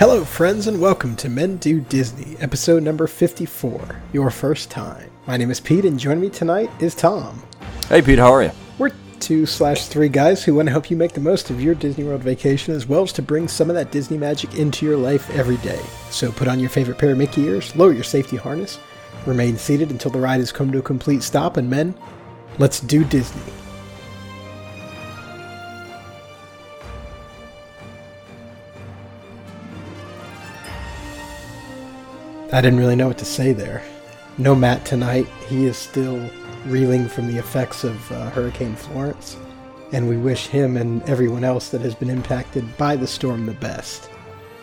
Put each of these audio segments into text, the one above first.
Hello, friends, and welcome to Men Do Disney, episode number 54, your first time. My name is Pete, and joining me tonight is Tom. Hey, Pete, how are you? We're two slash three guys who want to help you make the most of your Disney World vacation as well as to bring some of that Disney magic into your life every day. So put on your favorite pair of Mickey ears, lower your safety harness, remain seated until the ride has come to a complete stop, and men, let's do Disney. I didn't really know what to say there. No Matt tonight. He is still reeling from the effects of uh, Hurricane Florence, and we wish him and everyone else that has been impacted by the storm the best.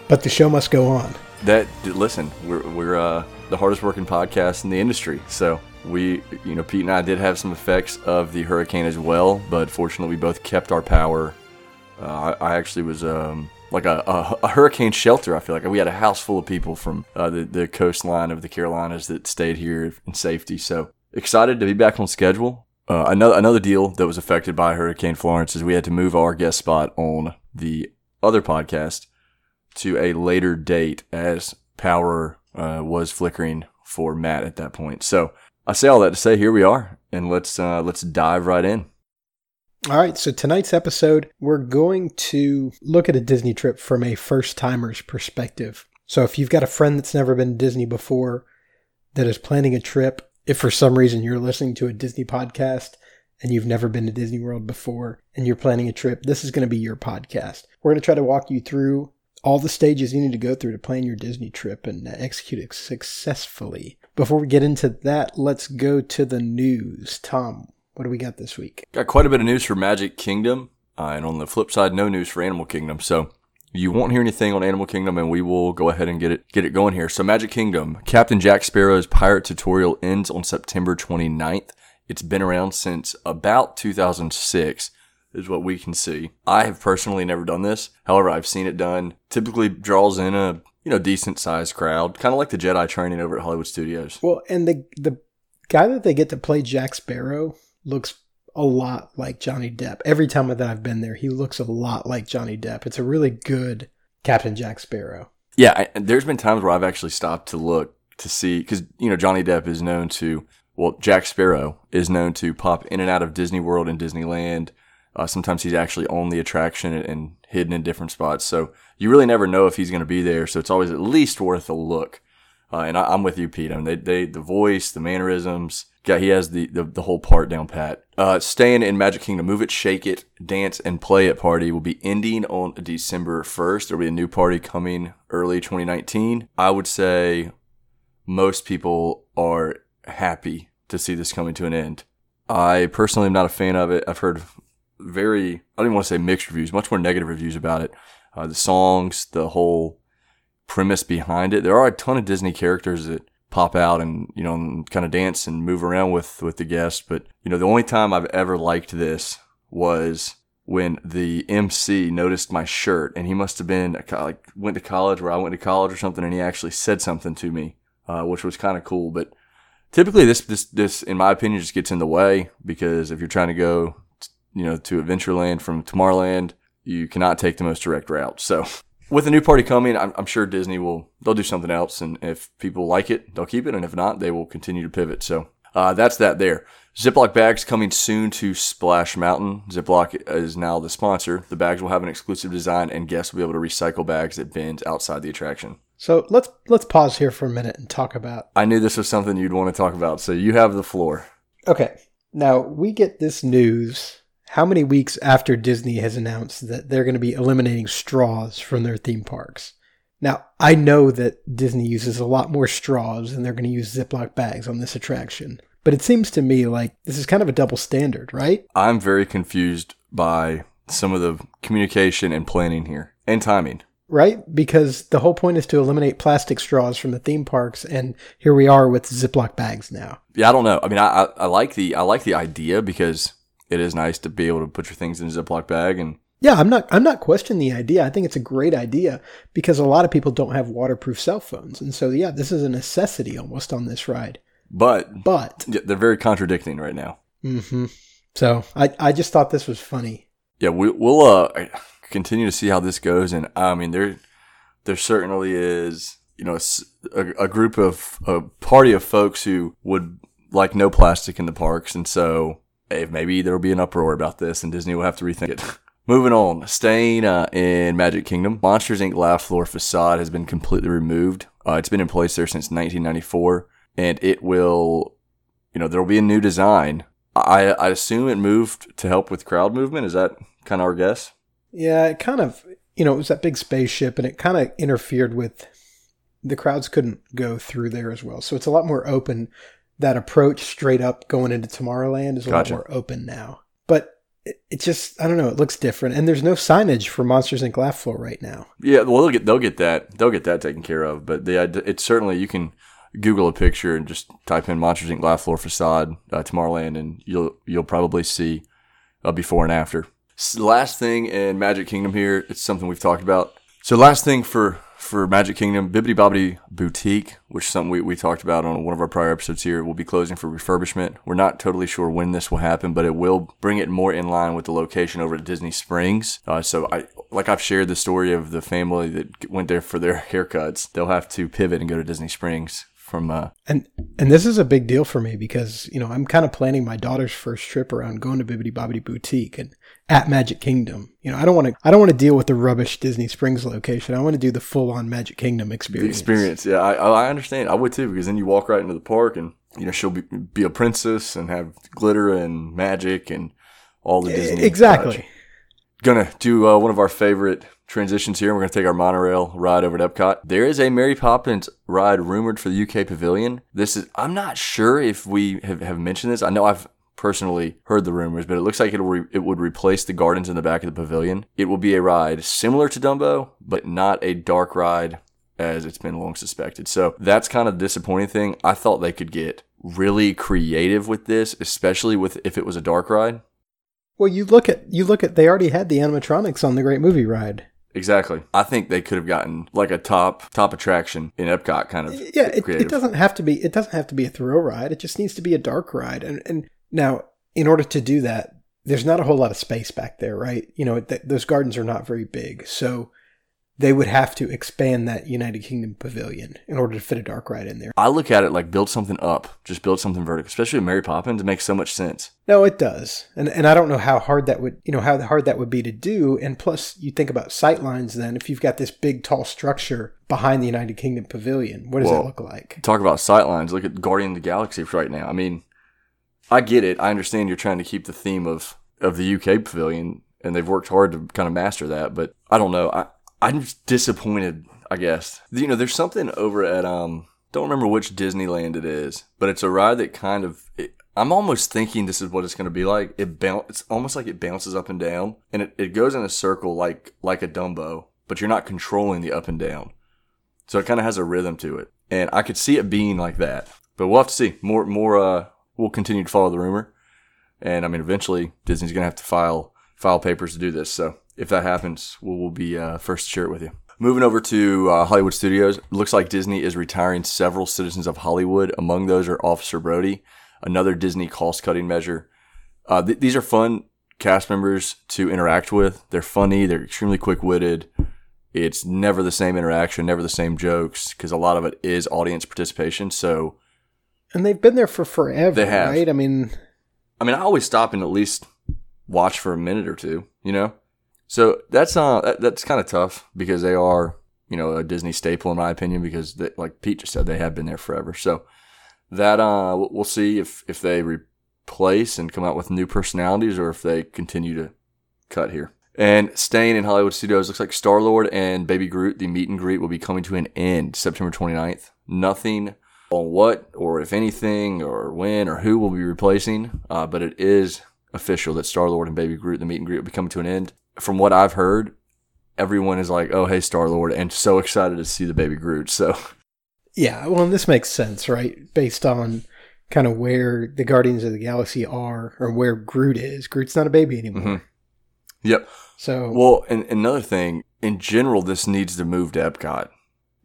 But the show must go on. That listen, we're we're uh, the hardest working podcast in the industry, so we, you know, Pete and I did have some effects of the hurricane as well, but fortunately, we both kept our power. Uh, I, I actually was um, like a, a, a, hurricane shelter. I feel like we had a house full of people from uh, the the coastline of the Carolinas that stayed here in safety. So excited to be back on schedule. Uh, another another deal that was affected by Hurricane Florence is we had to move our guest spot on the other podcast to a later date as power uh, was flickering for Matt at that point. So I say all that to say here we are, and let's uh, let's dive right in. All right, so tonight's episode, we're going to look at a Disney trip from a first timer's perspective. So if you've got a friend that's never been to Disney before that is planning a trip, if for some reason you're listening to a Disney podcast and you've never been to Disney World before and you're planning a trip, this is going to be your podcast. We're going to try to walk you through all the stages you need to go through to plan your Disney trip and uh, execute it successfully. Before we get into that, let's go to the news. Tom, what do we got this week? Got quite a bit of news for Magic Kingdom, uh, and on the flip side, no news for Animal Kingdom. So you won't hear anything on Animal Kingdom, and we will go ahead and get it get it going here. So Magic Kingdom, Captain Jack Sparrow's pirate tutorial ends on September 29th. It's been around since about 2006 is what we can see. I have personally never done this. However, I've seen it done. Typically draws in a, you know, decent sized crowd, kind of like the Jedi training over at Hollywood Studios. Well, and the the guy that they get to play Jack Sparrow looks a lot like Johnny Depp. Every time that I've been there, he looks a lot like Johnny Depp. It's a really good Captain Jack Sparrow. Yeah, I, there's been times where I've actually stopped to look to see because you know Johnny Depp is known to well Jack Sparrow is known to pop in and out of Disney World and Disneyland. Uh, sometimes he's actually on the attraction and, and hidden in different spots, so you really never know if he's going to be there. So it's always at least worth a look. Uh, and I, am with you, Pete. I mean, they, they, the voice, the mannerisms, yeah, he has the, the, the whole part down pat. Uh, staying in Magic Kingdom, Move It, Shake It, Dance, and Play It party will be ending on December 1st. There'll be a new party coming early 2019. I would say most people are happy to see this coming to an end. I personally am not a fan of it. I've heard very, I don't even want to say mixed reviews, much more negative reviews about it. Uh, the songs, the whole premise behind it. There are a ton of Disney characters that pop out and you know kind of dance and move around with with the guests. But you know the only time I've ever liked this was when the MC noticed my shirt and he must have been like went to college where I went to college or something and he actually said something to me, uh, which was kind of cool. But typically this this this in my opinion just gets in the way because if you're trying to go you know to Adventureland from Tomorrowland, you cannot take the most direct route. So with a new party coming, I'm, I'm, sure Disney will they'll do something else, and if people like it, they'll keep it, and if not, they will continue to pivot. So uh, that's that there. Ziploc bags coming soon to Splash Mountain. Ziploc is now the sponsor. The bags will have an exclusive design, and guests will be able to recycle bags at bins outside the attraction. So let's let's pause here for a minute and talk about. I knew this was something you'd want to talk about, so you have the floor. Okay, now we get this news how many weeks after Disney has announced that they're going to be eliminating straws from their theme parks? Now, I know that Disney uses a lot more straws and they're going to use Ziploc bags on this attraction. But it seems to me like this is kind of a double standard, right? I'm very confused by some of the communication and planning here and timing. Right? Because the whole point is to eliminate plastic straws from the theme parks, and here we are with Ziploc bags now. Yeah, I don't know. I mean, I, I, I like the I like the idea because it is nice to be able to put your things in a Ziploc bag and yeah, I'm not I'm not questioning the idea. I think it's a great idea because a lot of people don't have waterproof cell phones. And so yeah, this is a necessity almost on this ride. But but they're very contradicting right now. Mhm. So, I I just thought this was funny. Yeah, we will uh continue to see how this goes and I mean there there certainly is, you know, a group of a party of folks who would like no plastic in the parks, and so eh, maybe there will be an uproar about this, and Disney will have to rethink it. Moving on, staying uh, in Magic Kingdom, Monsters Inc. laugh floor facade has been completely removed. Uh, it's been in place there since 1994, and it will, you know, there will be a new design. I I assume it moved to help with crowd movement. Is that kind of our guess? Yeah, it kind of, you know, it was that big spaceship and it kind of interfered with the crowds couldn't go through there as well. So it's a lot more open. That approach straight up going into Tomorrowland is a Gotcha. lot more open now. But it, it just, I don't know, it looks different. And there's no signage for Monsters Inc. Laugh Floor right now. Yeah, well, they'll get they'll get that they'll get that taken care of. But the id- it's certainly you can Google a picture and just type in Monsters Inc. laugh floor facade uh, Tomorrowland, and you'll you'll probably see a before and after. S- last thing in Magic Kingdom here, it's something we've talked about. So last thing for for Magic Kingdom, Bibbidi Bobbidi Boutique, which is something we, we talked about on one of our prior episodes here, will be closing for refurbishment. We're not totally sure when this will happen, but it will bring it more in line with the location over at Disney Springs. Uh, so I like I've shared the story of the family that went there for their haircuts. They'll have to pivot and go to Disney Springs from uh, And and this is a big deal for me because, you know, I'm kind of planning my daughter's first trip around going to Bibbidi Bobbidi Boutique and at Magic Kingdom. You know, I don't want to I don't want to deal with the rubbish Disney Springs location. I want to do the full on Magic Kingdom the experience. experience. Yeah, I, I understand. I would too because then you walk right into the park and you know she'll be be a princess and have glitter and magic and all the Disney. Exactly. touch. Gonna do uh, one of our favorite transitions here. We're gonna take our monorail ride over to Epcot. There is a Mary Poppins ride rumored for the UK Pavilion. This is I'm not sure if we have, have mentioned this. I know I've personally heard the rumors, but it looks like it re- it would replace the gardens in the back of the pavilion. It will be a ride similar to Dumbo, but not a dark ride as it's been long suspected. So that's kind of the disappointing thing. I thought they could get really creative with this, especially with if it was a dark ride. Well, you look at you look at they already had the animatronics on the Great Movie Ride. Exactly. I think they could have gotten like a top top attraction in Epcot kind of Yeah, it, it doesn't have to be it doesn't have to be a thrill ride. It just needs to be a dark ride. And and now in order to do that, there's not a whole lot of space back there, right? You know, th- those gardens are not very big, so they would have to expand that United Kingdom pavilion in order to fit a dark ride in there. I look at it like build something up, just build something vertical. Especially with Mary Poppins, it makes so much sense. No, it does, and and I don't know how hard that would you know how hard that would be to do. And plus, you think about sight lines. Then, if you've got this big tall structure behind the United Kingdom pavilion, what does Well, that look like? Talk about sightlines. Look at Guardian of the Galaxy right now. I mean, I get it. I understand you're trying to keep the theme of of the UK pavilion, and they've worked hard to kind of master that. But I don't know. I I'm disappointed. I guess you know there's something over at um don't remember which Disneyland it is, but it's a ride that kind of. It, I'm almost thinking this is what it's going to be like. It bounce. It's almost like it bounces up and down, and it, it goes in a circle like like a Dumbo, but you're not controlling the up and down. So it kind of has a rhythm to it, and I could see it being like that. But we'll have to see. More, more. Uh, we'll continue to follow the rumor, and I mean, eventually Disney's gonna have to file file papers to do this. So if that happens, we'll, we'll be uh, first to share it with you. Moving over to uh, Hollywood Studios, looks like Disney is retiring several citizens of Hollywood. Among those are Officer Brody, another Disney cost cutting measure. Uh, th- these are fun cast members to interact with. They're funny. They're extremely quick witted. It's never the same interaction, never the same jokes, because a lot of it is audience participation. So, And they've been there for forever, They have. right? I mean, I mean, I always stop and at least watch for a minute or two, you know? So that's uh that, that's kind of tough because they are, you know, a Disney staple in my opinion because they, like Pete just said they have been there forever. So that uh we'll we'll see if if they replace and come out with new personalities or if they continue to cut here. And staying in Hollywood Studios, looks like Star Lord and Baby Groot, the meet and greet will be coming to an end September 29th. Nothing on what or if anything or when or who will be replacing, uh, but it is official that Star Lord and Baby Groot, the meet and greet, will be coming to an end. From what I've heard, everyone is like, "Oh, hey, Star Lord," and so excited to see the Baby Groot. So yeah, well, and this makes sense, right? Based on kind of where the Guardians of the Galaxy are or where Groot is. Groot's not a baby anymore. Mhm. Yep. So, Well, and another thing, in general, this needs to move to Epcot.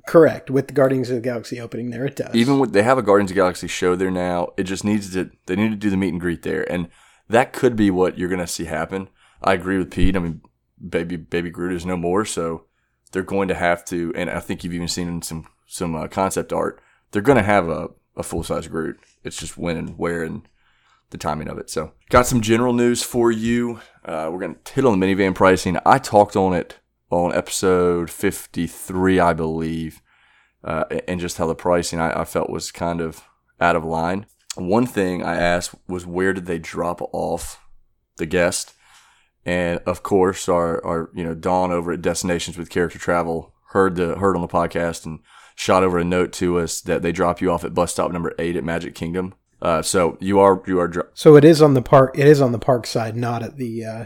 Correct. With the Guardians of the Galaxy opening there, it does. Even with they have a Guardians of the Galaxy show there now, it just needs to they need to do the meet and greet there, and that could be what you're gonna see happen. I agree with Pete. I mean, baby baby Groot is no more, so they're going to have to, and I think you've even seen some some uh, concept art, they're to have a, a full size Groot. It's just when and where and the timing of it. So, got some general news for you. Uh, we're going to hit on the minivan pricing. I talked on it on episode 53, I believe, uh, and just how the pricing I, I felt was kind of out of line. One thing I asked was where did they drop off the guest? And of course, our, our you know Dawn over at Destinations with Character Travel heard the heard on the podcast and shot over a note to us that they drop you off at bus stop number eight at Magic Kingdom. Uh, so you are you are dro- So it is on the park. It is on the park side, not at the uh,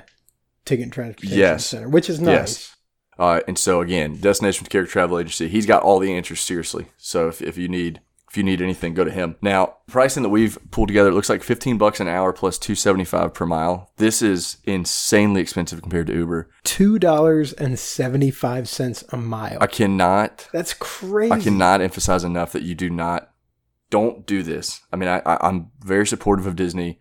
ticket and transportation Yes. center, which is nice. Yes. Uh, and so again, Destination Character Travel Agency, he's got all the answers seriously. So if, if you need if you need anything, go to him. Now, pricing that we've pulled together, it looks like 15 bucks an hour plus 275 per mile. This is insanely expensive compared to Uber. Two dollars and seventy five cents a mile. I cannot That's crazy. I cannot emphasize enough that you do not don't do this. I mean, I, I, I'm very supportive of Disney.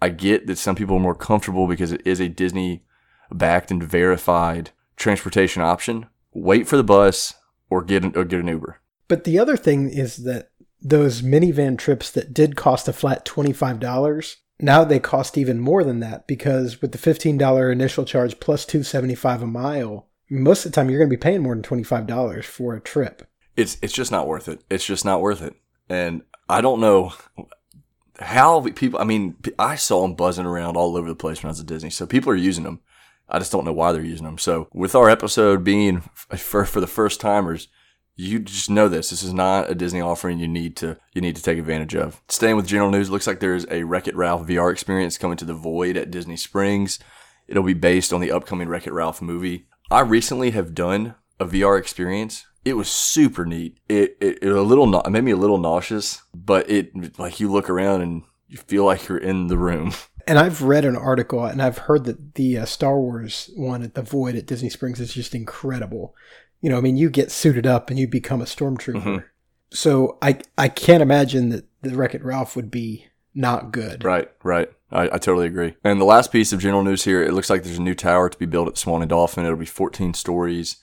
I get that some people are more comfortable because it is a Disney backed and verified transportation option. Wait for the bus or get an, or get an Uber. But the other thing is that those minivan trips that did cost a flat $25, now they cost even more than that because with the $15 initial charge plus 275 a mile, most of the time you're going to be paying more than $25 for a trip. It's it's just not worth it. It's just not worth it. And I don't know how people. I mean, I saw them buzzing around all over the place when I was at Disney. So people are using them. I just don't know why they're using them. So with our episode being for for the first timers, you just know this. This is not a Disney offering you need to you need to take advantage of. Staying with general news, looks like there's a Wreck It Ralph VR experience coming to the Void at Disney Springs. It'll be based on the upcoming Wreck It Ralph movie. I recently have done a VR experience. It was super neat. It it, it a little it made me a little nauseous, but it like you look around and you feel like you're in the room. And I've read an article and I've heard that the uh, Star Wars one at the Void at Disney Springs is just incredible. You know, I mean, you get suited up and you become a stormtrooper. Mhm. So I I can't imagine that the Wreck It Ralph would be not good. Right, right. I, I totally agree. And the last piece of general news here, it looks like there's a new tower to be built at Swan and Dolphin. It'll be 14 stories.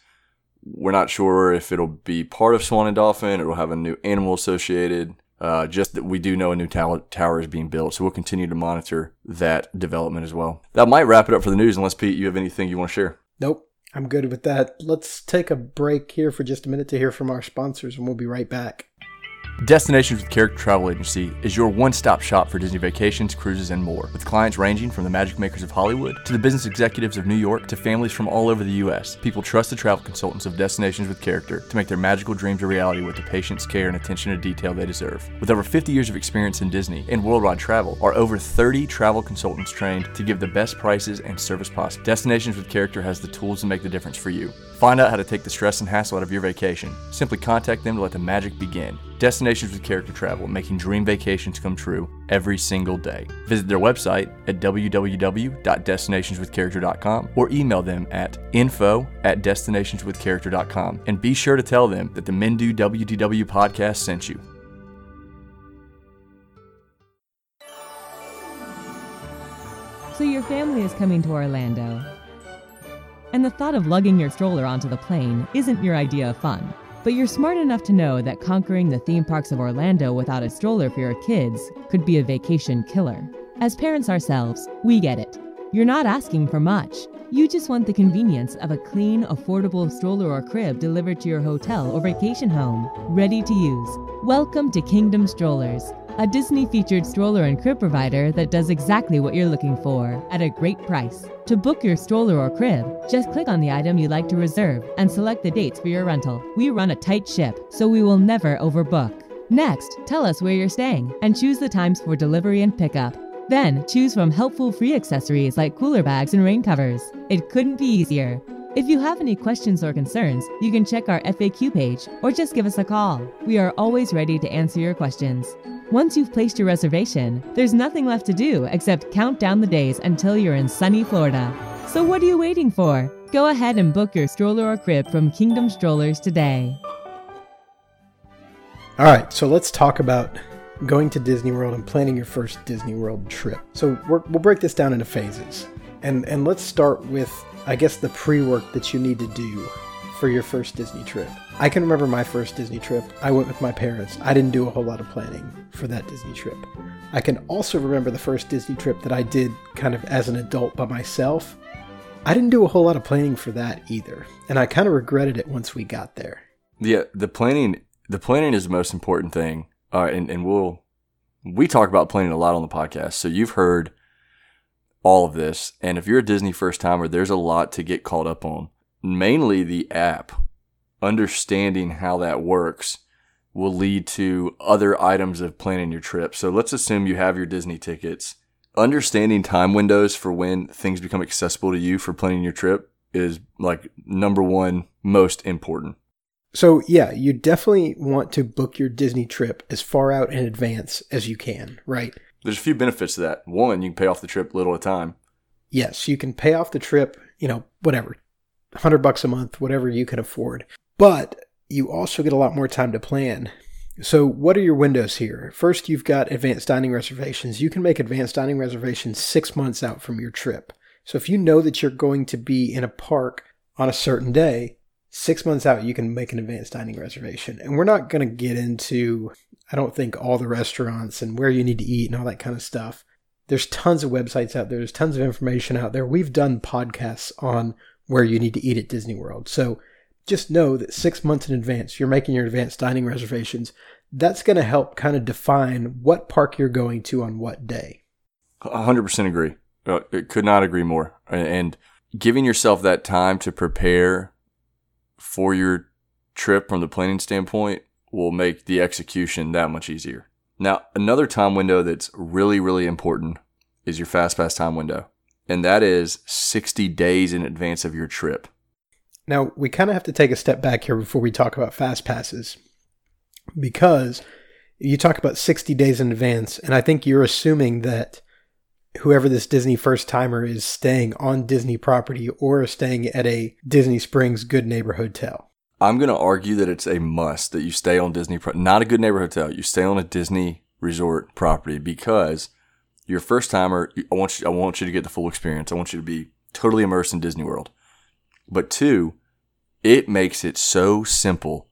We're not sure if it'll be part of Swan and Dolphin. It'll have a new animal associated. Uh, just that we do know a new tower, tower is being built, so we'll continue to monitor that development as well. That might wrap it up for the news, unless Pete, you have anything you want to share. Nope. I'm good with that. Let's take a break here for just a minute to hear from our sponsors and we'll be right back. Destinations with Character Travel Agency is your one stop shop for Disney vacations, cruises, and more. With clients ranging from the magic makers of Hollywood to the business executives of New York to families from all over the U.S., people trust the travel consultants of Destinations with Character to make their magical dreams a reality with the patience, care, and attention to detail they deserve. With over 50 years of experience in Disney and worldwide travel, our over 30 travel consultants trained to give the best prices and service possible. Destinations with Character has the tools to make the difference for you. Find out how to take the stress and hassle out of your vacation. Simply contact them to let the magic begin. Destinations with Character Travel, making dream vacations come true every single day. Visit their website at www.destinationswithcharacter.com or email them at info at destinationswithcharacter.com and be sure to tell them that the Men Do WDW podcast sent you. So your family is coming to Orlando. And the thought of lugging your stroller onto the plane isn't your idea of fun. But you're smart enough to know that conquering the theme parks of Orlando without a stroller for your kids could be a vacation killer. As parents ourselves, we get it. You're not asking for much. You just want the convenience of a clean, affordable stroller or crib delivered to your hotel or vacation home, ready to use. Welcome to Kingdom Strollers, a Disney featured stroller and crib provider that does exactly what you're looking for at a great price. To book your stroller or crib, just click on the item you'd like to reserve and select the dates for your rental. We run a tight ship, so we will never overbook. Next, tell us where you're staying and choose the times for delivery and pickup. Then, choose from helpful free accessories like cooler bags and rain covers. It couldn't be easier. If you have any questions or concerns, you can check our FAQ page or just give us a call. We are always ready to answer your questions. Once you've placed your reservation, there's nothing left to do except count down the days until you're in sunny Florida. So what are you waiting for? Go ahead and book your stroller or crib from Kingdom Strollers today. All right, so let's talk about going to Disney World and planning your first Disney World trip. So we're, we'll break this down into phases, and and let's start with I guess the pre-work that you need to do for your first Disney trip. I can remember my first Disney trip. I went with my parents. I didn't do a whole lot of planning for that Disney trip. I can also remember the first Disney trip that I did kind of as an adult by myself. I didn't do a whole lot of planning for that either, and I kind of regretted it once we got there. Yeah, the planning the planning is the most important thing. Uh, and, and we'll we talk about planning a lot on the podcast. So you've heard all of this. And if you're a Disney first timer, there's a lot to get caught up on. Mainly the app. Understanding how that works will lead to other items of planning your trip. So let's assume you have your Disney tickets. Understanding time windows for when things become accessible to you for planning your trip is like number one most important. So, yeah, you definitely want to book your Disney trip as far out in advance as you can, right? There's a few benefits to that. One, you can pay off the trip little at a time. Yes, you can pay off the trip, you know, whatever, 100 bucks a month, whatever you can afford. But you also get a lot more time to plan. So, what are your windows here? First, you've got advanced dining reservations. You can make advanced dining reservations six months out from your trip. So, if you know that you're going to be in a park on a certain day, six months out, you can make an advanced dining reservation. And we're not going to get into, I don't think, all the restaurants and where you need to eat and all that kind of stuff. There's tons of websites out there, there's tons of information out there. We've done podcasts on where you need to eat at Disney World. So just know that six months in advance, you're making your advanced dining reservations. That's going to help kind of define what park you're going to on what day. 100% agree. Uh, could not agree more. And giving yourself that time to prepare for your trip from the planning standpoint will make the execution that much easier. Now, another time window that's really, really important is your FastPass time window, and that is 60 days in advance of your trip. Now, we kind of have to take a step back here before we talk about fast passes because you talk about 60 days in advance, and I think you're assuming that whoever this Disney first timer is staying on Disney property or staying at a Disney Springs Good Neighbor hotel. I'm going to argue that it's a must that you stay on Disney, pro- not a Good Neighbor hotel. You stay on a Disney resort property because you're first timer. I want you, I want you to get the full experience. I want you to be totally immersed in Disney World. But two, it makes it so simple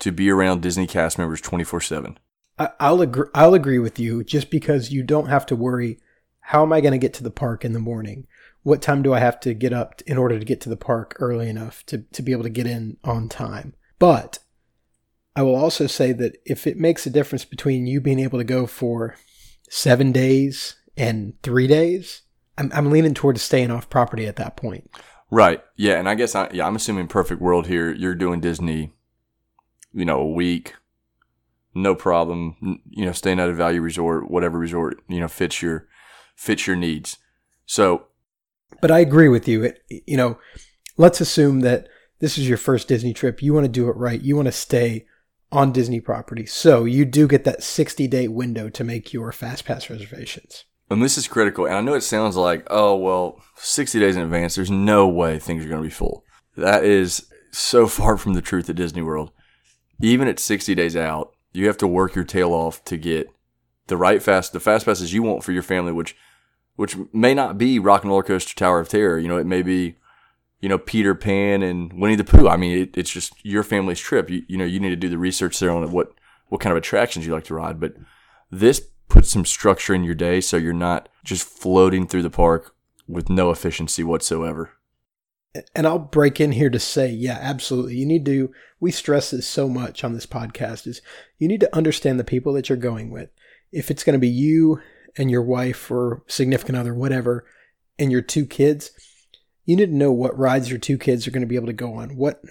to be around Disney cast members 24 seven. I'll agree. I'll agree with you just because you don't have to worry how am I going to get to the park in the morning? What time do I have to get up in order to get to the park early enough to, to be able to get in on time? But I will also say that if it makes a difference between you being able to go for seven days and three days, I'm, I'm leaning towards staying off property at that point. Right. Yeah. And I guess I, yeah, I'm assuming perfect world here. You're doing Disney, you know, a week, no problem. You know, staying at a value resort, whatever resort, you know, fits your, fits your needs. So, but I agree with you. It, you know, let's assume that this is your first Disney trip. You want to do it right. You want to stay on Disney property. So you do get that 60 day window to make your fast pass reservations. And this is critical. And I know it sounds like, oh, well, 60 days in advance, there's no way things are going to be full. That is so far from the truth at Disney World. Even at 60 days out, you have to work your tail off to get the right fast, the fast passes you want for your family, which, which may not be Rock and Roller Coaster Tower of Terror. You know, it may be, you know, Peter Pan and Winnie the Pooh. I mean, it, it's just your family's trip. You, you know, you need to do the research there on what, what kind of attractions you like to ride. But this puts some structure in your day so you're not just floating through the park with no efficiency whatsoever. And I'll break in here to say, yeah, absolutely. You need to, we stress this so much on this podcast is you need to understand the people that you're going with if it's going to be you and your wife or significant other, whatever, and your two kids, you need to know what rides your two kids are going to be able to go on, what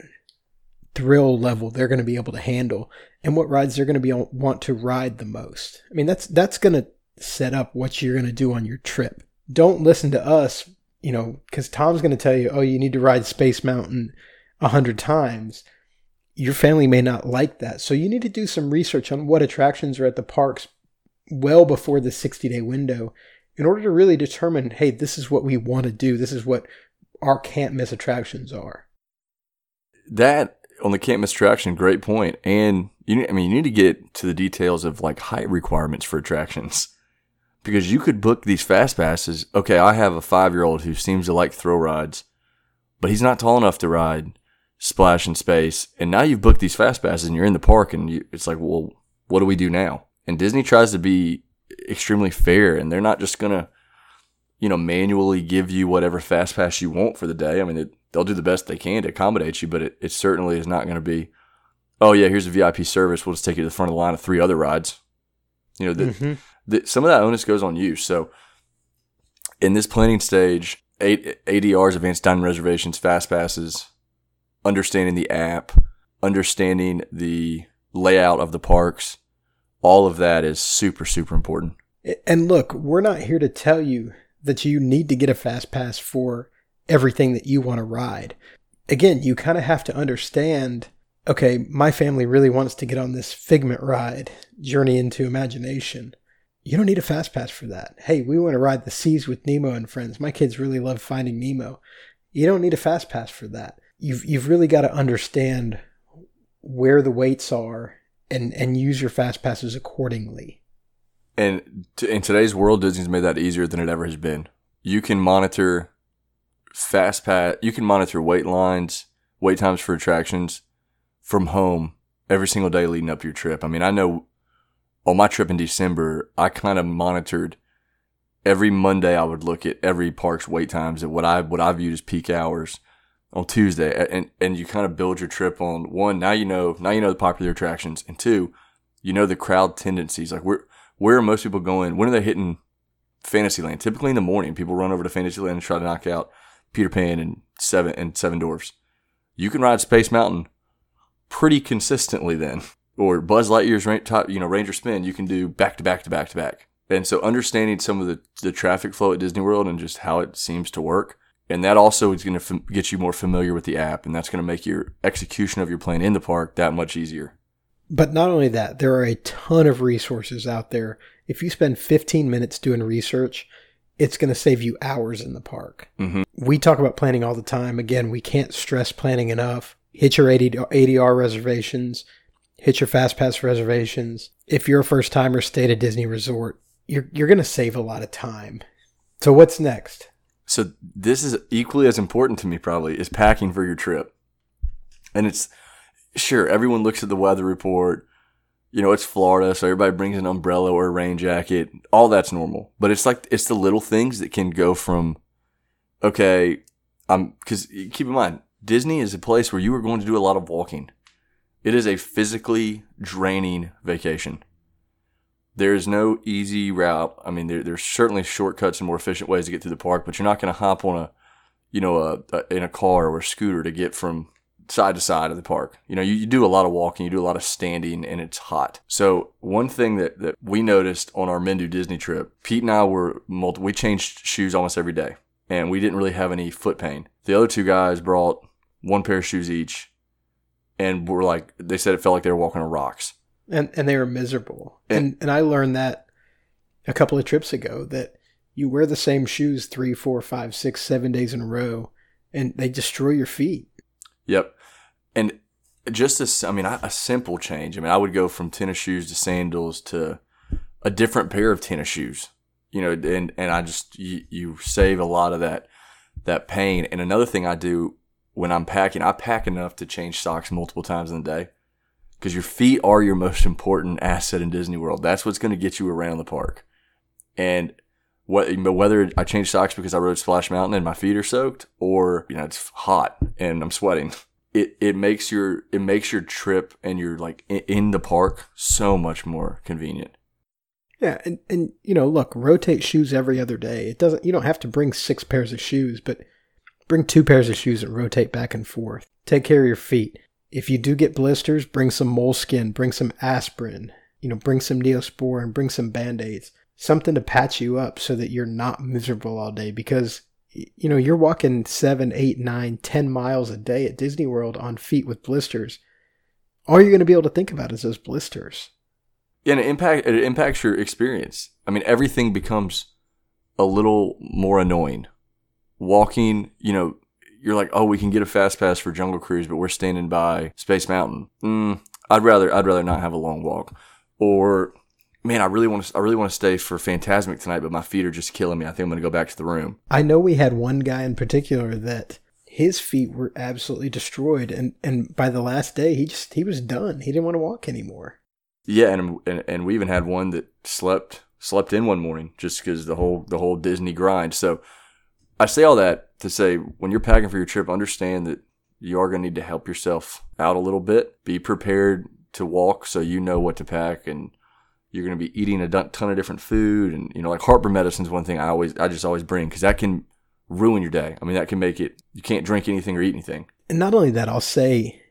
thrill level they're going to be able to handle, and what rides they're going to be want to ride the most. I mean, that's that's going to set up what you're going to do on your trip. Don't listen to us, you know, because Tom's going to tell you, oh, you need to ride Space Mountain a hundred times. Your family may not like that, so you need to do some research on what attractions are at the parks well before the 60 day window in order to really determine hey, this is what we want to do. This is what our can't miss attractions are. That on the can't miss attraction, great point. And you I mean, you need to get to the details of like height requirements for attractions because you could book these fast passes. Okay, I have a five year old who seems to like throw rides, but he's not tall enough to ride splash in space, and now you've booked these fast passes and you're in the park, and you, it's like, well, what do we do now? And Disney tries to be extremely fair, and they're not just gonna, you know, manually give you whatever fast pass you want for the day. I mean, it, they'll do the best they can to accommodate you, but it, it certainly is not going to be, oh yeah, here's a VIP service. We'll just take you to the front of the line of three other rides. You know, the, mm-hmm. the, some of that onus goes on you. So in this planning stage, eight, ADRs, advanced dining reservations, fast passes, understanding the app, understanding the layout of the parks, all of that is super, super important. And look, we're not here to tell you that you need to get a fast pass for everything that you want to ride. Again, you kind of have to understand okay, my family really wants to get on this figment ride, Journey into Imagination. You don't need a fast pass for that. Hey, we want to ride the seas with Nemo and friends. My kids really love finding Nemo. You don't need a fast pass for that. You've you've really got to understand where the waits are and and use your fast passes accordingly. And to, in today's world, Disney's made that easier than it ever has been. You can monitor fast pass. You can monitor wait lines, wait times for attractions from home every single day leading up your trip. I mean, I know on my trip in December, I kind of monitored every Monday. I would look at every park's wait times at what I what I viewed as peak hours on Tuesday, and and you kind of build your trip on one. Now you know now you know the popular attractions, and two, you know the crowd tendencies. Like where where are most people going? When are they hitting Fantasyland? Typically in the morning, people run over to Fantasyland and try to knock out Peter Pan and seven and Seven Dwarfs. You can ride Space Mountain pretty consistently then, or Buzz Lightyear's top, you know Ranger Spin. You can do back to back to back to back. And so understanding some of the, the traffic flow at Disney World and just how it seems to work and that also is going to f- get you more familiar with the app, and that's going to make your execution of your plan in the park that much easier. But not only that, there are a ton of resources out there. If you spend 15 minutes doing research, it's going to save you hours in the park. Mm-hmm. We talk about planning all the time. Again, we can't stress planning enough. Hit your ADR reservations, hit your FastPass reservations. If you're a first timer, stay at a Disney resort. You're, you're going to save a lot of time. So, what's next? So this is equally as important to me probably is packing for your trip. And it's sure everyone looks at the weather report. You know, it's Florida, so everybody brings an umbrella or a rain jacket. All that's normal. But it's like it's the little things that can go from okay, um cuz keep in mind, Disney is a place where you are going to do a lot of walking. It is a physically draining vacation. There is no easy route. I mean, there, there's certainly shortcuts and more efficient ways to get through the park, but you're not going to hop on a, you know, a, a, in a car or a scooter to get from side to side of the park. You know, you, you, do a lot of walking, you do a lot of standing, and it's hot. So one thing that, that we noticed on our Men Do Disney trip, Pete and I were multi- we changed shoes almost every day, and we didn't really have any foot pain. The other two guys brought one pair of shoes each, and were like they said it felt like they were walking on rocks and and they were miserable. And and I learned that a couple of trips ago that you wear the same shoes three, four, five, six, seven days in a row, and they destroy your feet. Yep, and just as I mean, a simple change. I mean, I would go from tennis shoes to sandals to a different pair of tennis shoes. You know, and and I just you, you save a lot of that that pain. And another thing I do when I'm packing, I pack enough to change socks multiple times in the day because your feet are your most important asset in Disney World. That's what's going to get you around the park. And what, whether I change socks because I rode Splash Mountain and my feet are soaked, or you know it's hot and I'm sweating, it it makes your it makes your trip and your like in the park so much more convenient. Yeah, and and you know, look, rotate shoes every other day. It doesn't you don't have to bring six pairs of shoes, but bring two pairs of shoes and rotate back and forth. Take care of your feet. If you do get blisters, bring some moleskin, bring some aspirin, you know, bring some neosporin, bring some band-aids, something to patch you up so that you're not miserable all day because you know, you're walking seven, eight, nine, ten miles a day at Disney World on feet with blisters. All you're going to be able to think about is those blisters. Yeah, and it impact it impacts your experience. I mean, everything becomes a little more annoying. Walking, you know, you're like, oh, we can get a fast pass for Jungle Cruise, but we're standing by Space Mountain. Mm, I'd rather I'd rather not have a long walk. Or man, I really want to I really want to stay for Fantasmic tonight, but my feet are just killing me. I think I'm going to go back to the room. I know we had one guy in particular that his feet were absolutely destroyed, and and by the last day, he just he was done. He didn't want to walk anymore. Yeah, and and, and we even had one that slept slept in one morning just because the whole the whole Disney grind. So I say all that to say when you're packing for your trip, understand that you are going to need to help yourself out a little bit. Be prepared to walk so you know what to pack and you're going to be eating a ton of different food and you know like heartburn medicine is one thing I always I just always bring cuz that can ruin your day. I mean that can make it you can't drink anything or eat anything. And not only that, I'll say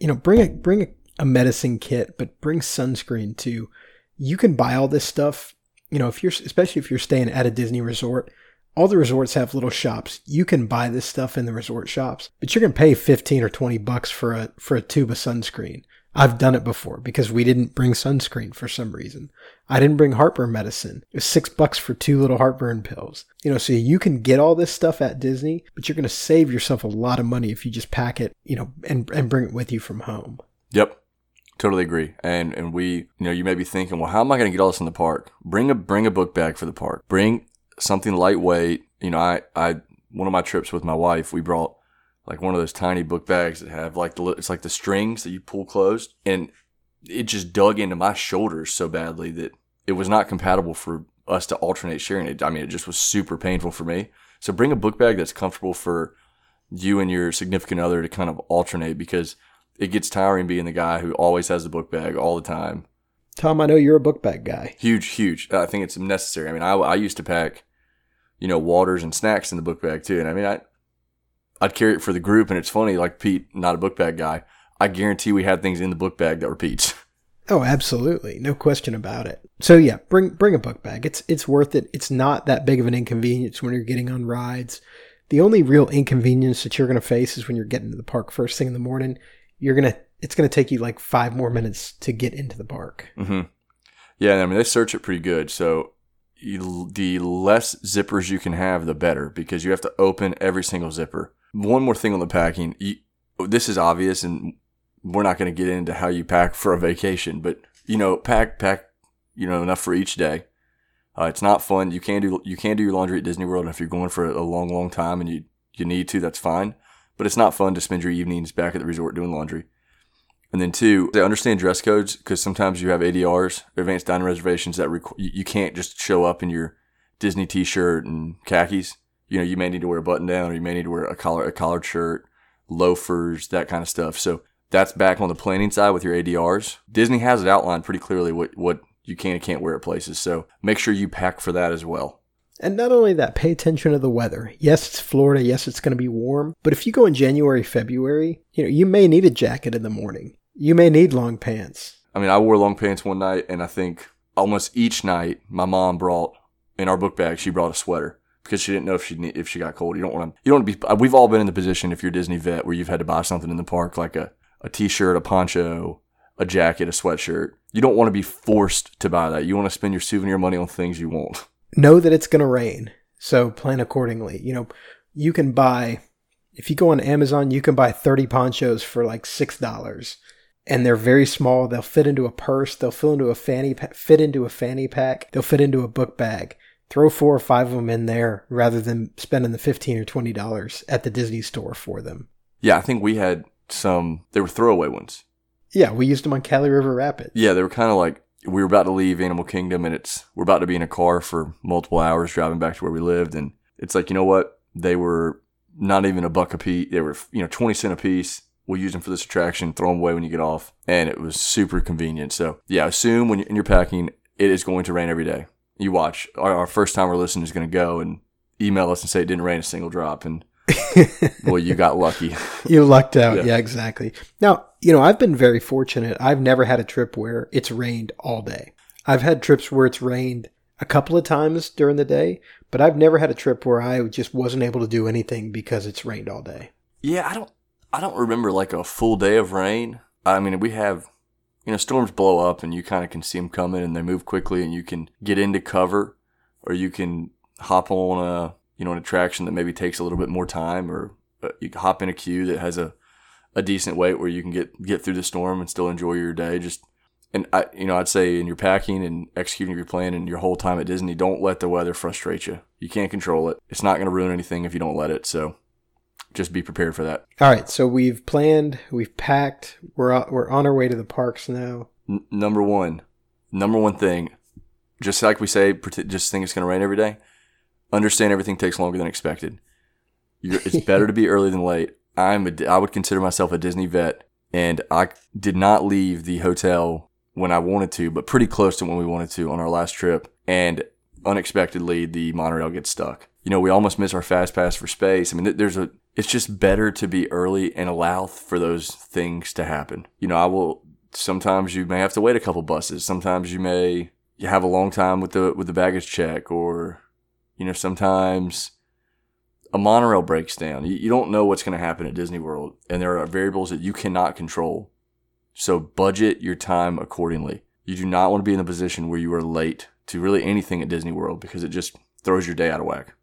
you know bring a bring a, a medicine kit, but bring sunscreen too. You can buy all this stuff, you know, if you're especially if you're staying at a Disney resort, all the resorts have little shops. You can buy this stuff in the resort shops, but you're going to pay 15 or 20 bucks for a for a tube of sunscreen. I've done it before because we didn't bring sunscreen for some reason. I didn't bring heartburn medicine. It was six bucks for two little heartburn pills. You know, so you can get all this stuff at Disney, but you're going to save yourself a lot of money if you just pack it, you know, and, and bring it with you from home. Yep. Totally agree. And and we, you know, you may be thinking, well, how am I going to get all this in the park? Bring a bring a book bag for the park. Bring something lightweight. You know, I I one of my trips with my wife, we brought like one of those tiny book bags that have like the it's like the strings that you pull closed, and it just dug into my shoulders so badly that it was not compatible for us to alternate sharing it. I mean, it just was super painful for me. So bring a book bag that's comfortable for you and your significant other to kind of alternate because it gets tiring being the guy who always has the book bag all the time. Tom, I know you're a book bag guy. Huge, huge. I think it's necessary. I mean, I, I used to pack, you know, waters and snacks in the book bag too. And I mean, I, I'd carry it for the group. And it's funny, like Pete, not a book bag guy. I guarantee we had things in the book bag that were Pete's. Oh, absolutely. No question about it. So yeah, bring bring a book bag. It's it's worth it. It's not that big of an inconvenience when you're getting on rides. The only real inconvenience that you're going to face is when you're getting to the park first thing in the morning. You're going to it's going to take you like 5 more minutes to get into the park. Mm-hmm. Yeah, I mean they search it pretty good. So the less zippers you can have, the better because you have to open every single zipper. One more thing on the packing. You, this is obvious, and we're not going to get into how you pack for a vacation, but you know, pack pack, you know, enough for each day. Uh, it's not fun. You can do you can do your laundry at Disney World, and if you're going for a long, long time and you you need to, that's fine. But it's not fun to spend your evenings back at the resort doing laundry. And then two, they understand dress codes because sometimes you have ADRs, advanced dining reservations that rec- you can't just show up in your Disney T-shirt and khakis. You know, you may need to wear a button down, or you may need to wear a collar a collared shirt, loafers, that kind of stuff. So that's back on the planning side with your ADRs. Disney has it outlined pretty clearly what, what you can and can't wear at places. So make sure you pack for that as well. And not only that, pay attention to the weather. Yes, it's Florida. Yes, it's going to be warm. But if you go in January, February, you know, you may need a jacket in the morning. You may need long pants. I mean, I wore long pants one night, and I think almost each night my mom brought in our book bag. She brought a sweater because she didn't know if she if she got cold. You don't want to. You don't want to be. Uh, we've all been in the position if you're a Disney vet where you've had to buy something in the park like a a t-shirt, a poncho, a jacket, a sweatshirt. You don't want to be forced to buy that. You want to spend your souvenir money on things you want. Know that it's going to rain, so plan accordingly. You know, you can buy if you go on Amazon, you can buy 30 ponchos for like $6 and they're very small. They'll fit into a purse, they'll fit into a fanny fit into a fanny pack, they'll fit into a book bag. Throw four or five of them in there rather than spending the 15 or $20 at the Disney store for them. Yeah, I think we had some they were throwaway ones. Yeah, we used them on Kali River Rapids. Yeah, they were kind of like we were about to leave Animal Kingdom and it's we're about to be in a car for multiple hours driving back to where we lived and it's like, you know what? They were not even a buck a piece. They were, you know, 20 cent a piece. We'll use them for this attraction, throw them away when you get off. And it was super convenient. So yeah, assume when you're, packing, it is going to rain every day. You watch. Our, our first timer listener is going to go and email us and say it didn't rain a single drop. And Boy, you got lucky. you lucked out. Yeah. yeah, exactly. Now, you know, I've been very fortunate. I've never had a trip where it's rained all day. I've had trips where it's rained a couple of times during the day, but I've never had a trip where I just wasn't able to do anything because it's rained all day. Yeah, I don't I don't remember like a full day of rain. I mean, we have you know, storms blow up and you kind of can see them coming and they move quickly and you can get into cover or you can hop on a you know, an attraction that maybe takes a little bit more time, or uh, you hop in a queue that has a, a decent wait where you can get get through the storm and still enjoy your day. Just and I, you know, I'd say in your packing and executing your plan and your whole time at Disney, don't let the weather frustrate you. You can't control it. It's not going to ruin anything if you don't let it. So just be prepared for that. All right, so we've planned, we've packed, we're on, we're on our way to the parks now. N- number one, number one thing, just like we say, just think it's going to rain every day. Understand everything takes longer than expected. You're, it's better to be early than late. I'm a, I would consider myself a Disney vet, and I did not leave the hotel when I wanted to, but pretty close to when we wanted to on our last trip. And unexpectedly, the monorail gets stuck. You know, we almost miss our fast pass for space. I mean, there's a. It's just better to be early and allow for those things to happen. You know, I will. Sometimes you may have to wait a couple buses. Sometimes you may you have a long time with the with the baggage check, or you know, sometimes a monorail breaks down. You, you don't know what's going to happen at Disney World, and there are variables that you cannot control. So budget your time accordingly. You do not want to be in a position where you are late to really anything at Disney World because it just throws your day out of whack.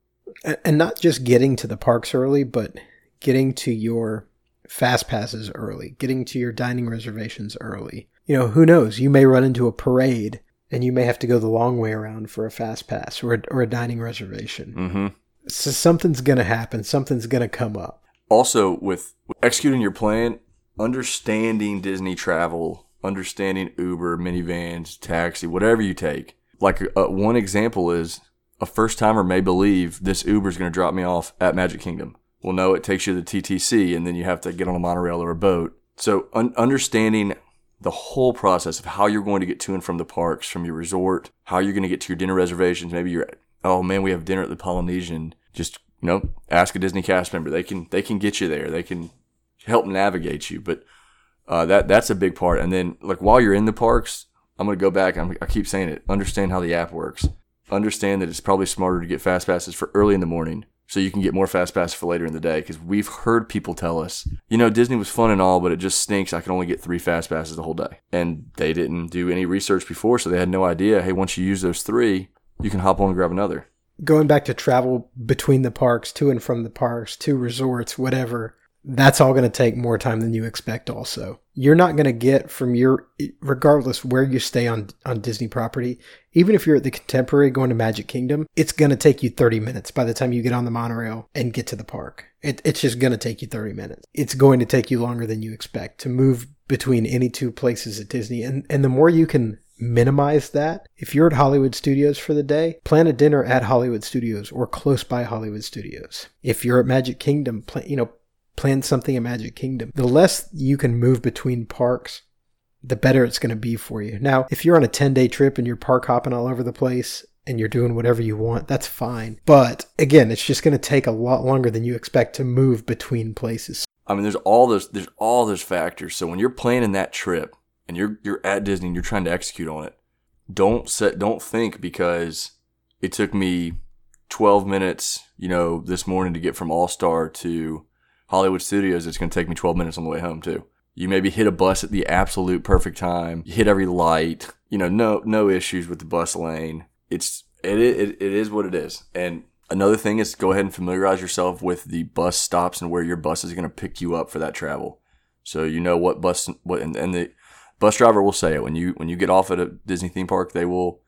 And not just getting to the parks early, but getting to your fast passes early, getting to your dining reservations early. You know, who knows? You may run into a parade and you may have to go the long way around for a fast pass or a, or a dining reservation. Mm-hmm. So something's going to happen. Something's going to come up. Also, with executing your plan, understanding Disney travel, understanding Uber, minivans, taxi, whatever you take. Like uh, one example is a first timer may believe this Uber is going to drop me off at Magic Kingdom. Well, no, it takes you to the TTC and then you have to get on a monorail or a boat. So un- understanding the whole process of how you're going to get to and from the parks, from your resort, how you're going to get to your dinner reservations. Maybe you're, oh man, we have dinner at the Polynesian. Just you know, ask a Disney cast member. They can they can get you there. They can help navigate you. But uh, that that's a big part. And then like while you're in the parks, I'm gonna go back. I'm, I keep saying it. Understand how the app works. Understand that it's probably smarter to get fast passes for early in the morning so you can get more fast passes for later in the day. Because we've heard people tell us, you know, Disney was fun and all, but it just stinks. I can only get three fast passes the whole day, and they didn't do any research before, so they had no idea. Hey, once you use those three, you can hop on and grab another. Going back to travel between the parks, to and from the parks, to resorts, whatever, that's all going to take more time than you expect also. You're not going to get from your regardless where you stay on on Disney property, even if you're at the Contemporary going to Magic Kingdom, it's going to take you 30 minutes by the time you get on the monorail and get to the park. It, it's just going to take you 30 minutes. It's going to take you longer than you expect to move between any two places at Disney. And and the more you can minimize that, if you're at Hollywood Studios for the day, plan a dinner at Hollywood Studios or close by Hollywood Studios. If you're at Magic Kingdom, plan, you know, plan something in Magic Kingdom. The less you can move between parks, the better it's going to be for you. Now, if you're on a 10 day trip and you're park hopping all over the place and you're doing whatever you want, that's fine. But again, it's just going to take a lot longer than you expect to move between places. I mean, there's all those there's all those factors. So when you're planning that trip and you're you're at Disney and you're trying to execute on it, don't set don't think because it took me 12 minutes, you know, this morning to get from All Star to Hollywood Studios. It's going to take me 12 minutes on the way home too. You maybe hit a bus at the absolute perfect time. You hit every light. You know, no no issues with the bus lane. It's it it, it is what it is. And another thing is go ahead and familiarize yourself with the bus stops and where your bus is going to pick you up for that travel. So you know what bus what and, and the bus driver will say it when you when you get off at a Disney theme park. They will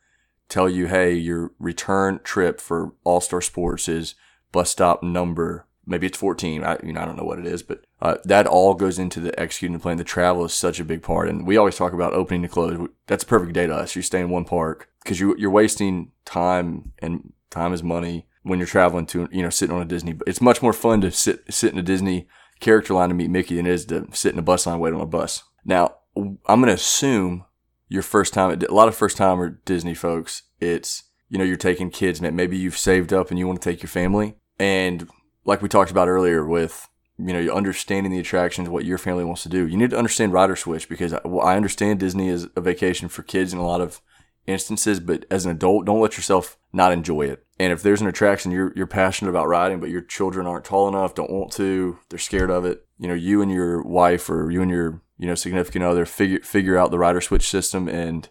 tell you, hey, your return trip for All Star Sports is bus stop number. Maybe it's 14. I, you know, I don't know what it is, but uh, that all goes into the executing the plan. The travel is such a big part, and we always talk about opening to close. That's a perfect day to us. You stay in one park because you you're wasting time, and time is money when you're traveling to you know sitting on a Disney. It's much more fun to sit sit in a Disney character line to meet Mickey than it is to sit in a bus line wait on a bus. Now, I'm going to assume your first time at a lot of first time timer Disney folks, it's you know you're taking kids, man. Maybe you've saved up and you want to take your family, and like we talked about earlier with you know understanding the attractions, what your family wants to do. You need to understand rider switch because I understand Disney is a vacation for kids in a lot of instances, but as an adult, don't let yourself not enjoy it. And if there's an attraction you're you're passionate about riding, but your children aren't tall enough, don't want to, they're scared of it. You know, you and your wife or you and your you know significant other figure figure out the rider switch system and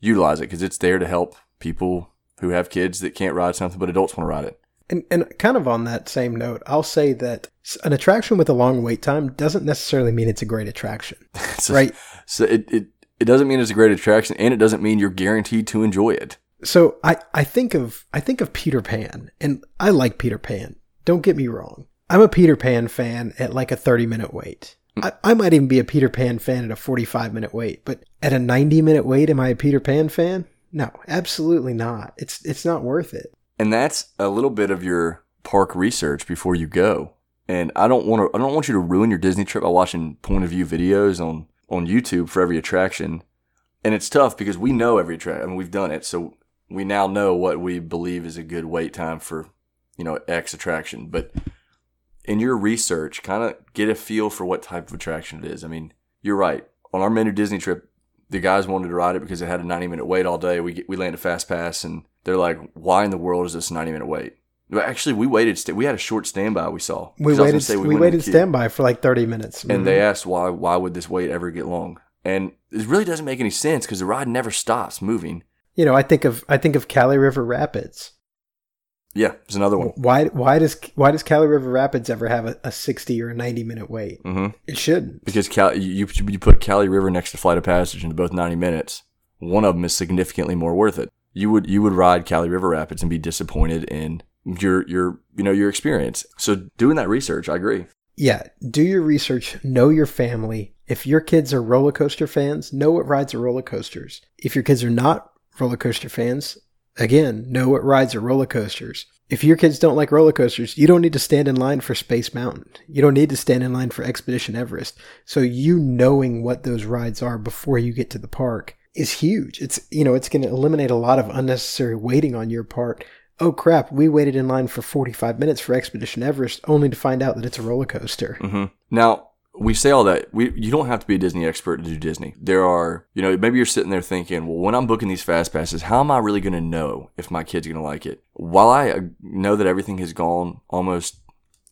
utilize it because it's there to help people who have kids that can't ride something, but adults want to ride it. And, and kind of on that same note, I'll say that an attraction with a long wait time doesn't necessarily mean it's a great attraction, so, right? So it, it it doesn't mean it's a great attraction, and it doesn't mean you're guaranteed to enjoy it. So I, I think of I think of Peter Pan, and I like Peter Pan. Don't get me wrong. I'm a Peter Pan fan at like a 30 minute wait. Mm. I, I might even be a Peter Pan fan at a 45 minute wait, but at a 90 minute wait, am I a Peter Pan fan? No, absolutely not. It's it's not worth it. And that's a little bit of your park research before you go. And I don't want to I don't want you to ruin your Disney trip by watching point of view videos on on YouTube for every attraction. And it's tough because we know every attraction. I mean, we've done it, so we now know what we believe is a good wait time for, you know, X attraction. But in your research, kind of get a feel for what type of attraction it is. I mean, you're right. On our Men Do Disney trip, the guys wanted to ride it because it had a 90 minute wait all day. We we landed fast pass, and they're like, "Why in the world is this 90 minute wait?" But actually, we waited. st- We had a short standby. We saw. We 'Cause I was gonna waited we, went waited standby for like 30 minutes. and they asked why why would this wait ever get long? And it really doesn't make any sense because the ride never stops moving. you know, I think of I think of Kali River Rapids. Yeah, there's another one. Why why does why does Kali River Rapids ever have a, a 60 or a 90 minute wait? hmm It shouldn't. Because Cal- you you put Kali River next to Flight of Passage into both 90 minutes. One of them is significantly more worth it. You would you would ride Kali River Rapids and be disappointed in your your you know your experience. So doing that research, I agree. Yeah, do your research, know your family. If your kids are roller coaster fans, know what rides are roller coasters. If your kids are not roller coaster fans, again, know what rides are roller coasters. If your kids don't like roller coasters, you don't need to stand in line for Space Mountain. You don't need to stand in line for Expedition Everest. So you knowing what those rides are before you get to the park is huge. It's you know, it's going to eliminate a lot of unnecessary waiting on your part. Oh crap, we waited in line for 45 minutes for Expedition Everest only to find out that it's a roller coaster. hmm Now we say all that. We you don't have to be a Disney expert to do Disney. There are you know maybe you're sitting there thinking, well, when I'm booking these fast passes, how am I really going to know if my kid's going to like it? While I uh, know that everything has gone almost,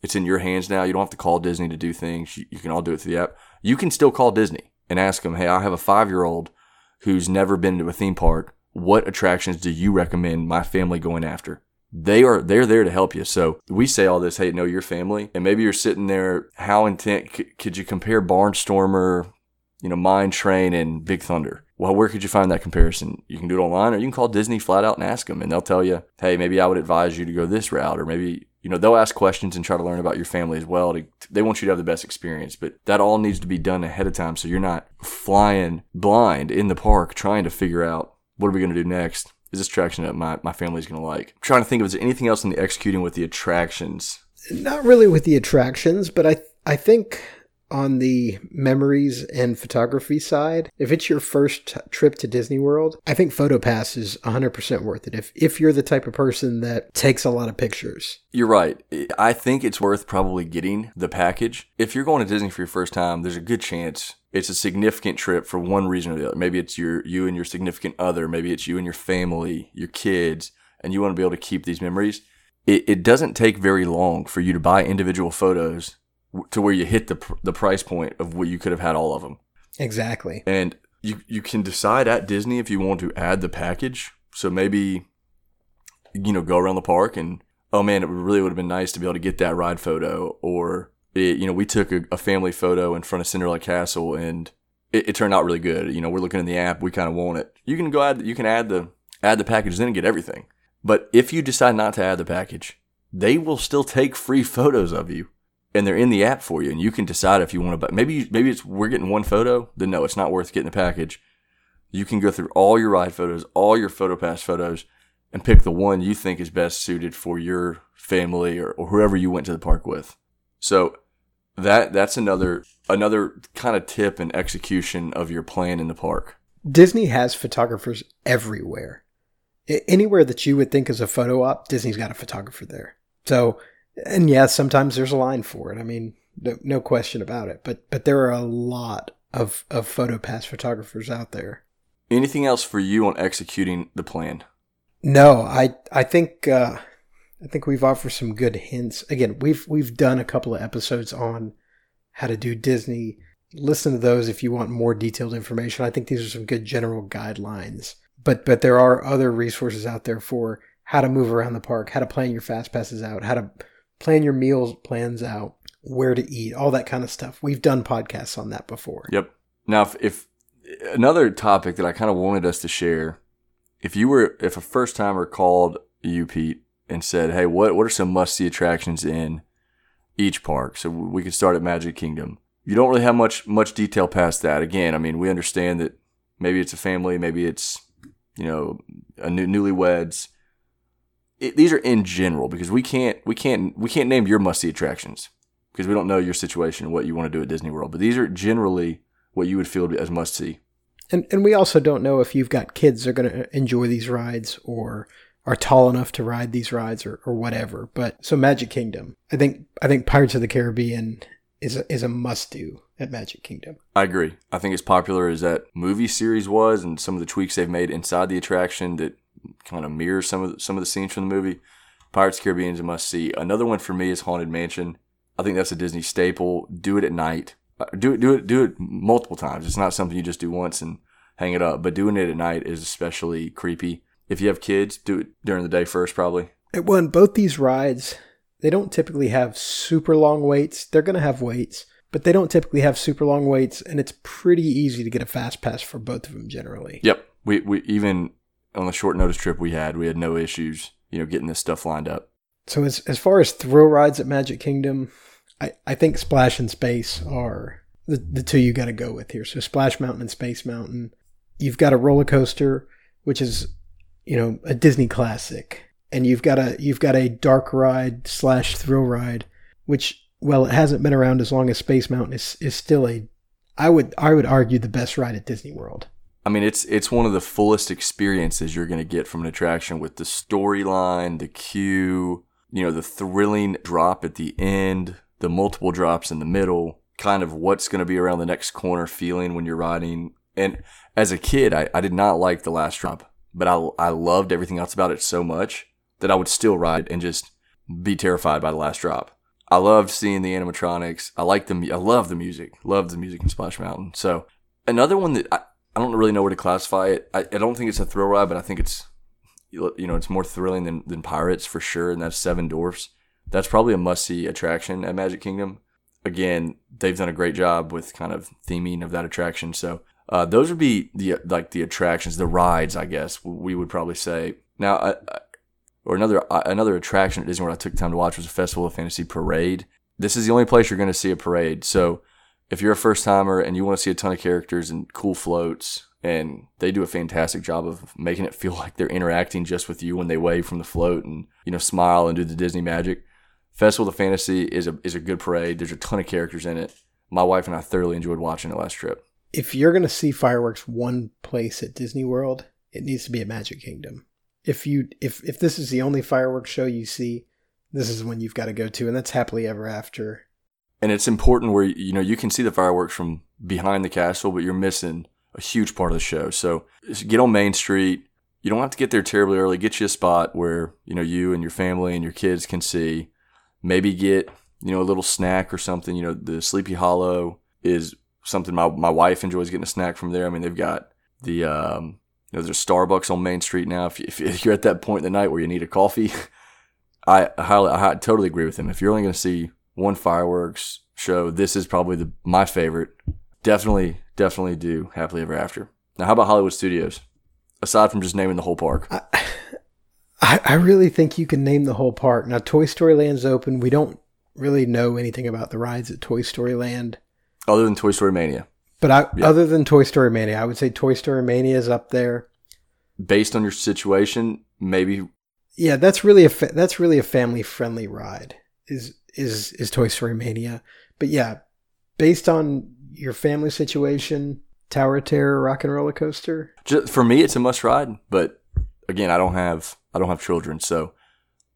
it's in your hands now. You don't have to call Disney to do things. You, you can all do it through the app. You can still call Disney and ask them, hey, I have a five year old who's never been to a theme park. What attractions do you recommend my family going after? They are they're there to help you. So we say all this, hey, know your family, and maybe you're sitting there. How intent c- could you compare Barnstormer, you know, Mine Train, and Big Thunder? Well, where could you find that comparison? You can do it online, or you can call Disney flat out and ask them, and they'll tell you, hey, maybe I would advise you to go this route, or maybe you know they'll ask questions and try to learn about your family as well. To, they want you to have the best experience, but that all needs to be done ahead of time, so you're not flying blind in the park trying to figure out what are we going to do next. Is this attraction that my, my family's going to like? I'm trying to think of is there anything else in the executing with the attractions? Not really with the attractions, but I I think on the memories and photography side, if it's your first trip to Disney World, I think PhotoPass is 100% worth it. If if you're the type of person that takes a lot of pictures. You're right. I think it's worth probably getting the package. If you're going to Disney for your first time, there's a good chance it's a significant trip for one reason or the other. Maybe it's your you and your significant other. Maybe it's you and your family, your kids, and you want to be able to keep these memories. It, it doesn't take very long for you to buy individual photos to where you hit the pr- the price point of what you could have had all of them. Exactly. And you you can decide at Disney if you want to add the package. So maybe you know go around the park and oh man, it really would have been nice to be able to get that ride photo. Or it, you know we took a, a family photo in front of Cinderella Castle and it, it turned out really good. You know we're looking in the app, we kind of want it. You can go add you can add the add the package then and get everything. But if you decide not to add the package, they will still take free photos of you and they're in the app for you, and you can decide if you want to. But maybe maybe it's we're getting one photo. Then no, it's not worth getting the package. You can go through all your ride photos, all your PhotoPass photos, and pick the one you think is best suited for your family or, or whoever you went to the park with. So that that's another another kind of tip and execution of your plan in the park. Disney has photographers everywhere. Anywhere that you would think is a photo op, Disney's got a photographer there. So, and yeah, sometimes there's a line for it. I mean, no, no question about it. But but there are a lot of of PhotoPass photographers out there. Anything else for you on executing the plan? No, I I think uh, I think we've offered some good hints. Again, we've we've done a couple of episodes on how to do Disney. Listen to those if you want more detailed information. I think these are some good general guidelines. But but there are other resources out there for how to move around the park, how to plan your fast passes out, how to plan your meals plans out, where to eat, all that kind of stuff. We've done podcasts on that before. Yep. Now, if, if another topic that I kind of wanted us to share, if you were, if a first timer called you, Pete, and said, "Hey, what what are some must see attractions in each park. So we could start at Magic Kingdom. You don't really have much much detail past that. Again, I mean, we understand that maybe it's a family, maybe it's you know a new newlyweds. It, these are in general because we can't we can't we can't name your must see attractions because we don't know your situation and what you want to do at Disney World. But these are generally what you would feel as must see. And and we also don't know if you've got kids that are going to enjoy these rides or are tall enough to ride these rides or, or whatever. But so Magic Kingdom, I think I think Pirates of the Caribbean is a, is a must do at Magic Kingdom. I agree. I think as popular as that movie series was, and some of the tweaks they've made inside the attraction that kind of mirror some of the, some of the scenes from the movie, Pirates of the Caribbean is a must see. Another one for me is Haunted Mansion. I think that's a Disney staple. Do it at night. Uh, do it, do it, do it multiple times. It's not something you just do once and hang it up. But doing it at night is especially creepy. If you have kids, do it during the day first, probably. Well, in both these rides, they don't typically have super long waits. They're going to have waits, but they don't typically have super long waits, and it's pretty easy to get a fast pass for both of them generally. Yep. We we even on the short notice trip we had, we had no issues, you know, getting this stuff lined up. So as as far as thrill rides at Magic Kingdom, I, I think Splash and Space are the, the two you got to go with here. So Splash Mountain and Space Mountain. You've got a roller coaster, which is, you know, a Disney classic, and you've got a you've got a dark ride slash thrill ride, which well, it hasn't been around as long as Space Mountain is is still a, I would I would argue the best ride at Disney World. I mean, it's it's one of the fullest experiences you're going to get from an attraction with the storyline, the queue, you know, the thrilling drop at the end, the multiple drops in the middle, kind of what's going to be around the next corner feeling when you're riding. And as a kid, I, I did not like the last drop, but I, I loved everything else about it so much that I would still ride and just be terrified by the last drop. I loved seeing the animatronics. I like the, I love the music, love the music in Splash Mountain. So another one that I, I don't really know where to classify it. I, I don't think it's a thrill ride, but I think it's, you know, it's more thrilling than, than Pirates for sure. And that's Seven Dwarfs that's probably a must see attraction at Magic Kingdom. Again, they've done a great job with kind of theming of that attraction. So uh, those would be the like the attractions, the rides, I guess we would probably say. Now, uh, uh or another uh, another attraction at Disney World I took time to watch was a Festival of Fantasy parade. This is the only place you're going to see a parade. So if you're a first timer and you want to see a ton of characters and cool floats, and they do a fantastic job of making it feel like they're interacting just with you when they wave from the float and you know smile and do the Disney magic. Festival of Fantasy is a is a good parade. There's a ton of characters in it. My wife and I thoroughly enjoyed watching it last trip. If you're going to see fireworks one place at Disney World, it needs to be at Magic Kingdom. If you if if this is the only fireworks show you see, this is one you've got to go to, and that's happily ever after. And it's important where you know you can see the fireworks from behind the castle, but you're missing a huge part of the show. So get on Main Street. You don't have to get there terribly early. Get you a spot where you know you and your family and your kids can see maybe get you know a little snack or something. You know, the Sleepy Hollow is something my my wife enjoys getting a snack from there. I mean, they've got the um, you know there's a Starbucks on Main Street now. If, you, if you're at that point in the night where you need a coffee, I highly I totally agree with him. If you're only going to see one fireworks show, this is probably the my favorite. Definitely, definitely do happily ever after. Now, how about Hollywood Studios? Aside from just naming the whole park. I, I, I really think you can name the whole park. Now, Toy Story Land's open. We don't really know anything about the rides at Toy Story Land. Other than Toy Story Mania. But I, yeah. other than Toy Story Mania, I would say Toy Story Mania is up there. Based on your situation, maybe. Yeah, that's really a fa- that's really a family friendly ride. Is is is Toy Story Mania? But yeah, based on your family situation, Tower of Terror, Rock and Roller Coaster. Just, for me, it's a must ride. But again, I don't have I don't have children, so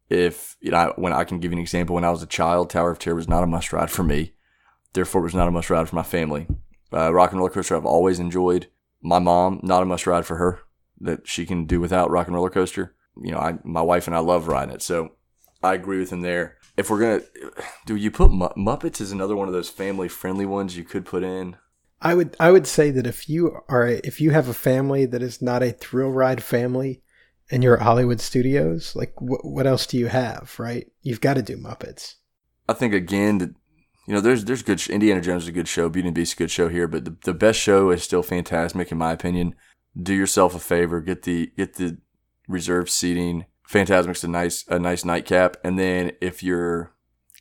if you know when I can give you an example, when I was a child, Tower of Terror was not a must ride for me. Therefore, it was not a must ride for my family. Uh, Rock and Roller Coaster I've always enjoyed. My mom, not a must ride for her. That she can do without Rock and Roller Coaster. You know, I my wife and I love riding it, so I agree with him there. If we're gonna, do you put Muppets is another one of those family friendly ones you could put in? I would I would say that if you are if you have a family that is not a thrill ride family, and you're at Hollywood Studios, like wh- what else do you have, right? You've got to do Muppets. I think again, you know, there's there's good. Indiana Jones is a good show. Beauty and Beast is a good show here, but the, the best show is still Fantasmic in my opinion. Do yourself a favor, get the get the reserved seating. Fantasmic's a nice a nice nightcap, and then if you're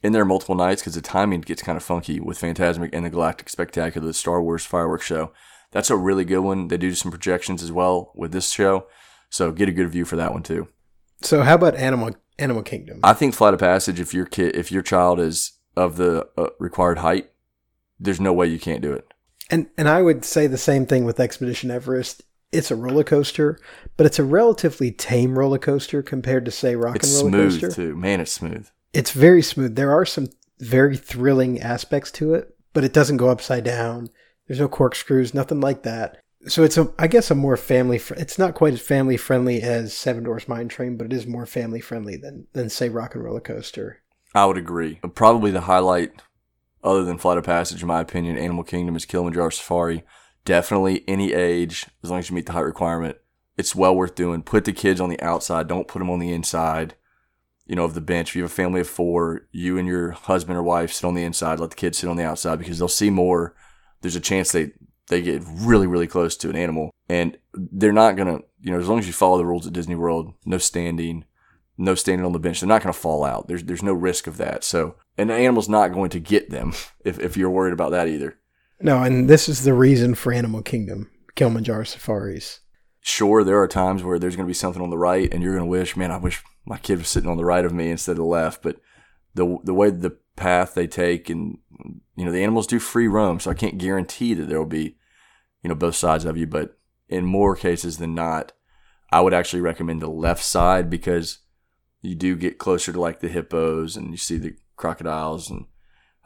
in there multiple nights because the timing gets kind of funky with Fantasmic and the Galactic Spectacular, the Star Wars fireworks show. That's a really good one. They do some projections as well with this show, so get a good view for that one too. So how about Animal Animal Kingdom? I think Flight of Passage. If your kid, if your child is of the uh, required height, there's no way you can't do it. And and I would say the same thing with Expedition Everest. It's a roller coaster, but it's a relatively tame roller coaster compared to say Rock It's and Roller coaster. It's smooth Coaster. too. Man, it's smooth. It's very smooth. There are some very thrilling aspects to it, but it doesn't go upside down. There's no corkscrews, nothing like that. So it's a, I guess, a more family. Fr- it's not quite as family friendly as Seven Dwarfs Mine Train, but it is more family friendly than than say Rock and Roller Coaster. I would agree. Probably the highlight, other than Flight of Passage, in my opinion, Animal Kingdom is Kilimanjaro Safari. Definitely any age, as long as you meet the height requirement, it's well worth doing. Put the kids on the outside. Don't put them on the inside. You know, of the bench. If you have a family of four, you and your husband or wife sit on the inside. Let the kids sit on the outside because they'll see more. There's a chance they they get really really close to an animal, and they're not gonna. You know, as long as you follow the rules at Disney World, no standing, no standing on the bench. They're not to fall out. There's there's no risk of that. So, and the animal's not going to get them if if you're worried about that either. No, and this is the reason for Animal Kingdom, Kilimanjaro safaris. Sure, there are times where there's going to be something on the right, and you're going to wish, man, I wish my kid was sitting on the right of me instead of the left. But the the way the path they take, and you know, the animals do free roam, so I can't guarantee that there will be, you know, both sides of you. But in more cases than not, I would actually recommend the left side because you do get closer to like the hippos and you see the crocodiles and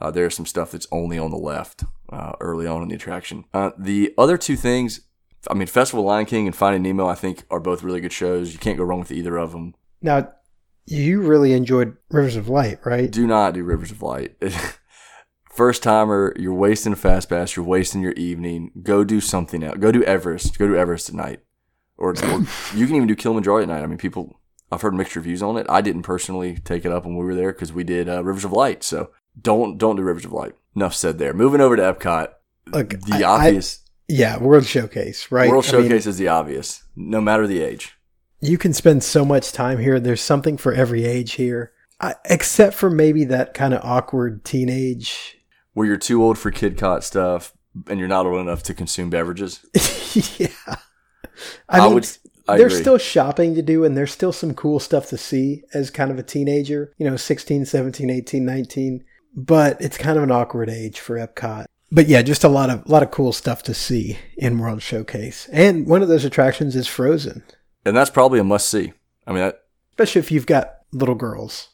uh, there's some stuff that's only on the left uh, early on in the attraction. Uh, the other two things, I mean, Festival Lion King and Finding Nemo, I think are both really good shows. You can't go wrong with either of them. Now, you really enjoyed Rivers of Light, right? Do not do Rivers of Light. First timer, you're wasting a fast pass. You're wasting your evening. Go do something else. Go do Everest. Go do Everest at night, or, or you can even do Kilimanjaro at night. I mean, people. I've heard mixed reviews on it. I didn't personally take it up when we were there because we did uh, Rivers of Light. So don't don't do Rivers of Light. Enough said there. Moving over to Epcot. Look, The I- obvious Yeah, World Showcase, right? World I mean, Showcase is the obvious, no matter the age. you can spend so much time here. There's something for every age here, I, except for maybe that kind of awkward teenage. Where you're too old for Kidcot stuff and you're not old enough to consume beverages. yeah, I I, mean, would- I there's agree. still shopping to do, and there's still some cool stuff to see as kind of a teenager. You know, 16, 17, 18, 19. But it's kind of an awkward age for Epcot. But yeah, just a lot of a lot of cool stuff to see in World Showcase. And one of those attractions is Frozen, And that's probably a must see. I mean, that, especially if you've got little girls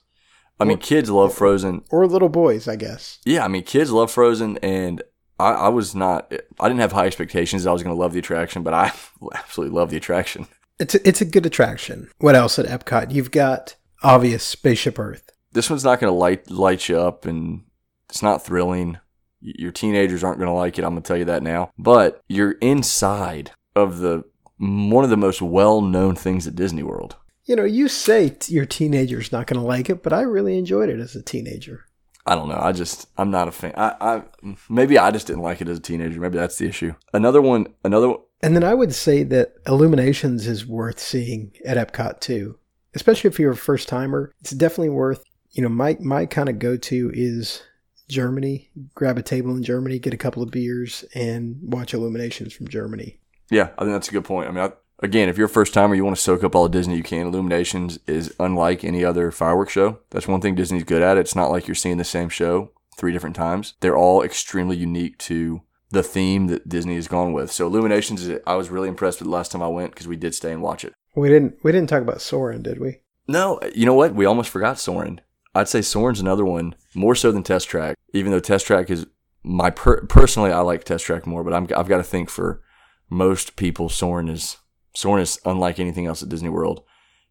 I mean, kids love Frozen. or little boys, I guess. Yeah, I mean, kids love Frozen, and I, I was not. I didn't have high expectations. that I was going to love the attraction, but I absolutely love the attraction. It's a, it's a good attraction. What else at Epcot? You've got obvious Spaceship Earth. This one's not going to light light you up, and it's not thrilling. Your teenagers aren't going to like it. I'm going to tell you that now. But you're inside of the one of the most well known things at Disney World. You know, you say t- your teenager's not going to like it, but I really enjoyed it as a teenager. I don't know. I just I'm not a fan. I, I maybe I just didn't like it as a teenager. Maybe that's the issue. Another one. Another. And then I would say that Illuminations is worth seeing at Epcot too, especially if you're a first timer. It's definitely worth. You know, my my kind of go to is Germany. Grab a table in Germany, get a couple of beers, and watch Illuminations from Germany. Yeah, I think that's a good point. I mean, I, again, if you're a first timer, you want to soak up all the Disney you can. Illuminations is unlike any other fireworks show. That's one thing Disney's good at. It's not like you're seeing the same show three different times. They're all extremely unique to the theme that Disney has gone with. So Illuminations, is, I was really impressed with the last time I went because we did stay and watch it. We didn't we didn't talk about Soarin', did we? No, you know what? We almost forgot Soarin'. I'd say Soarin's another one, more so than Test Track. Even though Test Track is my per- personally, I like Test Track more, but I'm, I've got to think for most people, Soarin' is Soarin' is unlike anything else at Disney World,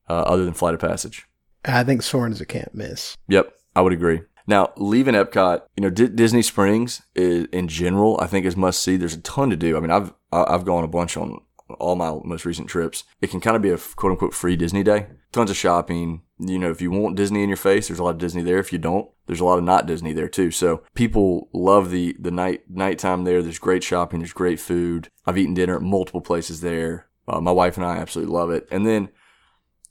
uh, other than Flight of Passage. I think Soarin' is a can't miss. Yep, I would agree. Now, leaving Epcot, you know, D- Disney Springs is, in general, I think is must see. There's a ton to do. I mean, I've I've gone a bunch on all my most recent trips. It can kind of be a quote unquote free Disney day. Tons of shopping. You know, if you want Disney in your face, there's a lot of Disney there. If you don't, there's a lot of not Disney there too. So people love the the night nighttime there. There's great shopping. There's great food. I've eaten dinner at multiple places there. Uh, my wife and I absolutely love it. And then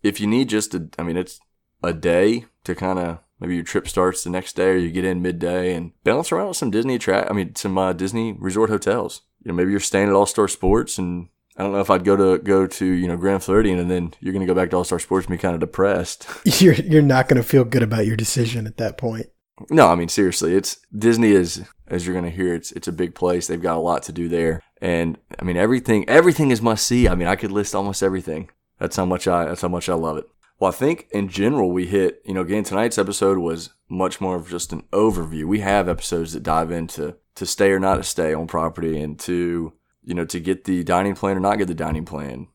if you need just a, I mean, it's a day to kind of maybe your trip starts the next day or you get in midday and bounce around with some Disney track. I mean, some uh, Disney resort hotels. You know, maybe you're staying at All Star Sports and I don't know if I'd go to go to you know Grand Floridian and then you're going to go back to All Star Sports and be kind of depressed. You're you're not going to feel good about your decision at that point. No, I mean seriously, it's Disney is as you're going to hear. It's it's a big place. They've got a lot to do there, and I mean everything everything is must see. I mean I could list almost everything. That's how much I that's how much I love it. Well, I think in general we hit. You know, again tonight's episode was much more of just an overview. We have episodes that dive into to stay or not to stay on property and to you know, to get the dining plan or not get the dining plan.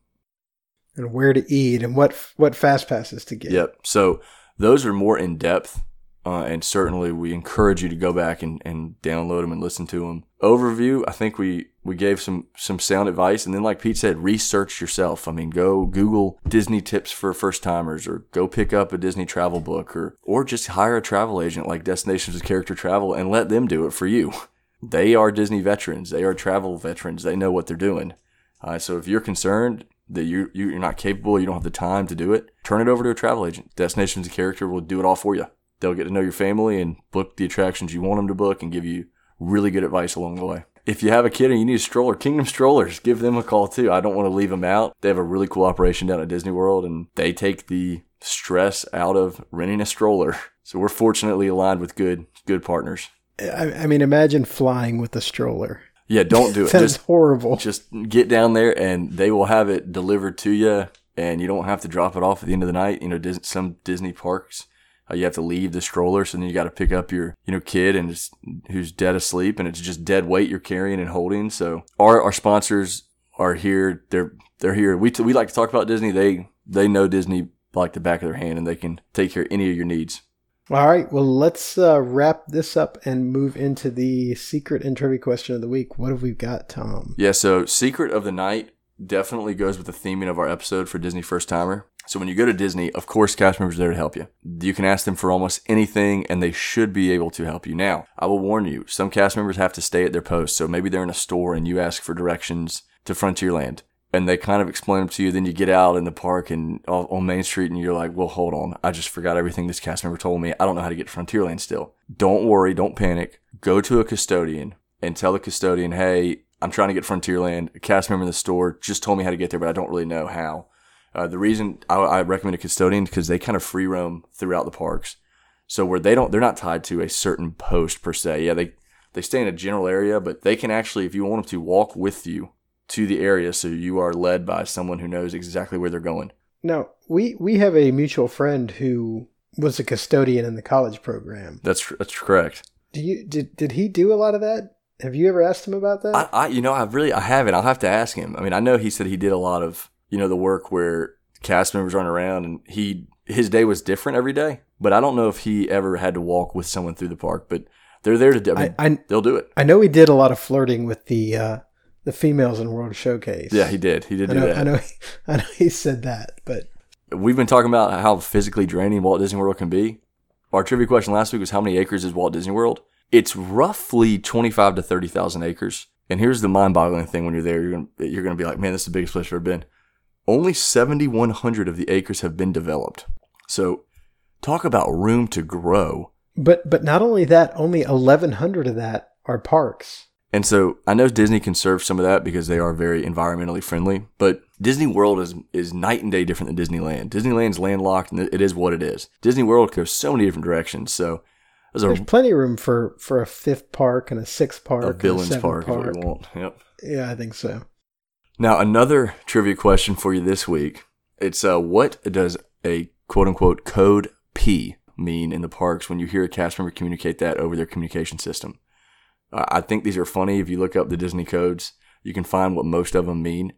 And where to eat and what what fast passes to get. Yep. So those are more in depth. Uh, and certainly we encourage you to go back and, and download them and listen to them. Overview, I think we, we gave some, some sound advice. And then, like Pete said, research yourself. I mean, go Google Disney tips for first timers or go pick up a Disney travel book or, or just hire a travel agent like Destinations with Character Travel and let them do it for you. They are Disney veterans. They are travel veterans. They know what they're doing. Uh, so if you're concerned that you, you're not capable, you don't have the time to do it, turn it over to a travel agent. Destinations and Character will do it all for you. They'll get to know your family and book the attractions you want them to book and give you really good advice along the way. If you have a kid and you need a stroller, Kingdom Strollers, give them a call too. I don't want to leave them out. They have a really cool operation down at Disney World and they take the stress out of renting a stroller. So we're fortunately aligned with good, good partners. I, I mean, imagine flying with a stroller. Yeah, don't do it. Just, horrible. Just get down there and they will have it delivered to you and you don't have to drop it off at the end of the night. You know, Dis- some Disney parks, uh, you have to leave the stroller. So then you got to pick up your, you know, kid and it's, who's dead asleep and it's just dead weight you're carrying and holding. So our, our sponsors are here. They're, they're here. We, t- we like to talk about Disney. They, they know Disney like the back of their hand and they can take care of any of your needs. All right, well, let's uh, wrap this up and move into the secret and trivia question of the week. What have we got, Tom? Yeah, so secret of the night definitely goes with the theming of our episode for Disney First Timer. So when you go to Disney, of course, cast members are there to help you. You can ask them for almost anything and they should be able to help you. Now, I will warn you, some cast members have to stay at their post. So maybe they're in a store and you ask for directions to Frontierland and they kind of explain them to you. Then you get out in the park and on Main Street, and you're like, "Well, hold on, I just forgot everything this cast member told me. I don't know how to get to Frontierland still." Don't worry, don't panic. Go to a custodian and tell the custodian, "Hey, I'm trying to get Frontierland. A cast member in the store just told me how to get there, but I don't really know how." Uh, the reason I, I recommend a custodian because they kind of free roam throughout the parks, so where they don't, they're not tied to a certain post per se. Yeah, they they stay in a general area, but they can actually, if you want them to, walk with you to the area so you are led by someone who knows exactly where they're going. Now, we, we have a mutual friend who was a custodian in the college program. That's that's correct. Do you did did he do a lot of that? Have you ever asked him about that? I, I you know I really I haven't. I'll have to ask him. I mean I know he said he did a lot of you know the work where cast members run around and he his day was different every day. But I don't know if he ever had to walk with someone through the park. But they're there to. I mean, I, I, they'll do it. I know he did a lot of flirting with the uh, the females in World Showcase. Yeah, he did. He did I do know, that. I know. He, I know he said that, but we've been talking about how physically draining Walt Disney World can be. Our trivia question last week was how many acres is Walt Disney World? It's roughly twenty-five to thirty thousand acres. And here's the mind-boggling thing: when you're there, you're gonna you're gonna be like, "Man, this is the biggest place I've ever been." Only seventy-one hundred of the acres have been developed. So, talk about room to grow. But but not only that, only eleven hundred of that are parks. And so I know Disney can serve some of that because they are very environmentally friendly, but Disney World is is night and day different than Disneyland. Disneyland's landlocked and it is what it is. Disney World goes so many different directions. So there's, there's a, plenty of room for for a fifth park and a sixth park. A villains park, park. is we want. Yep. Yeah, I think so. Now another trivia question for you this week. It's uh, what does a quote unquote code P mean in the parks when you hear a cast member communicate that over their communication system? I think these are funny. If you look up the Disney codes, you can find what most of them mean.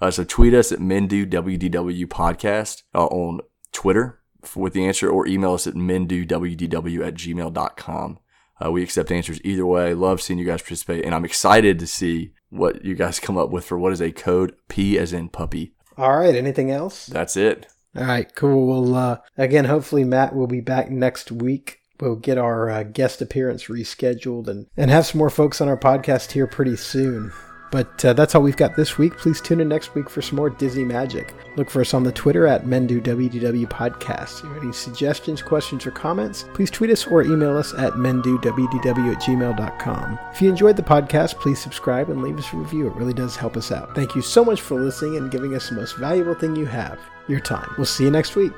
Uh, so tweet us at MenDoWDW Podcast uh, on Twitter with the answer or email us at MenDoWDW at gmail.com. Uh, we accept answers either way. Love seeing you guys participate, and I'm excited to see what you guys come up with for what is a code P as in puppy. All right. Anything else? That's it. All right. Cool. Well, uh, again, hopefully Matt will be back next week we'll get our uh, guest appearance rescheduled and, and have some more folks on our podcast here pretty soon. But uh, that's all we've got this week. Please tune in next week for some more Disney magic. Look for us on the Twitter at MenDoWDW Podcast. If you have any suggestions, questions, or comments, please tweet us or email us at MenDoWDW at gmail.com. If you enjoyed the podcast, please subscribe and leave us a review. It really does help us out. Thank you so much for listening and giving us the most valuable thing you have your time. We'll see you next week.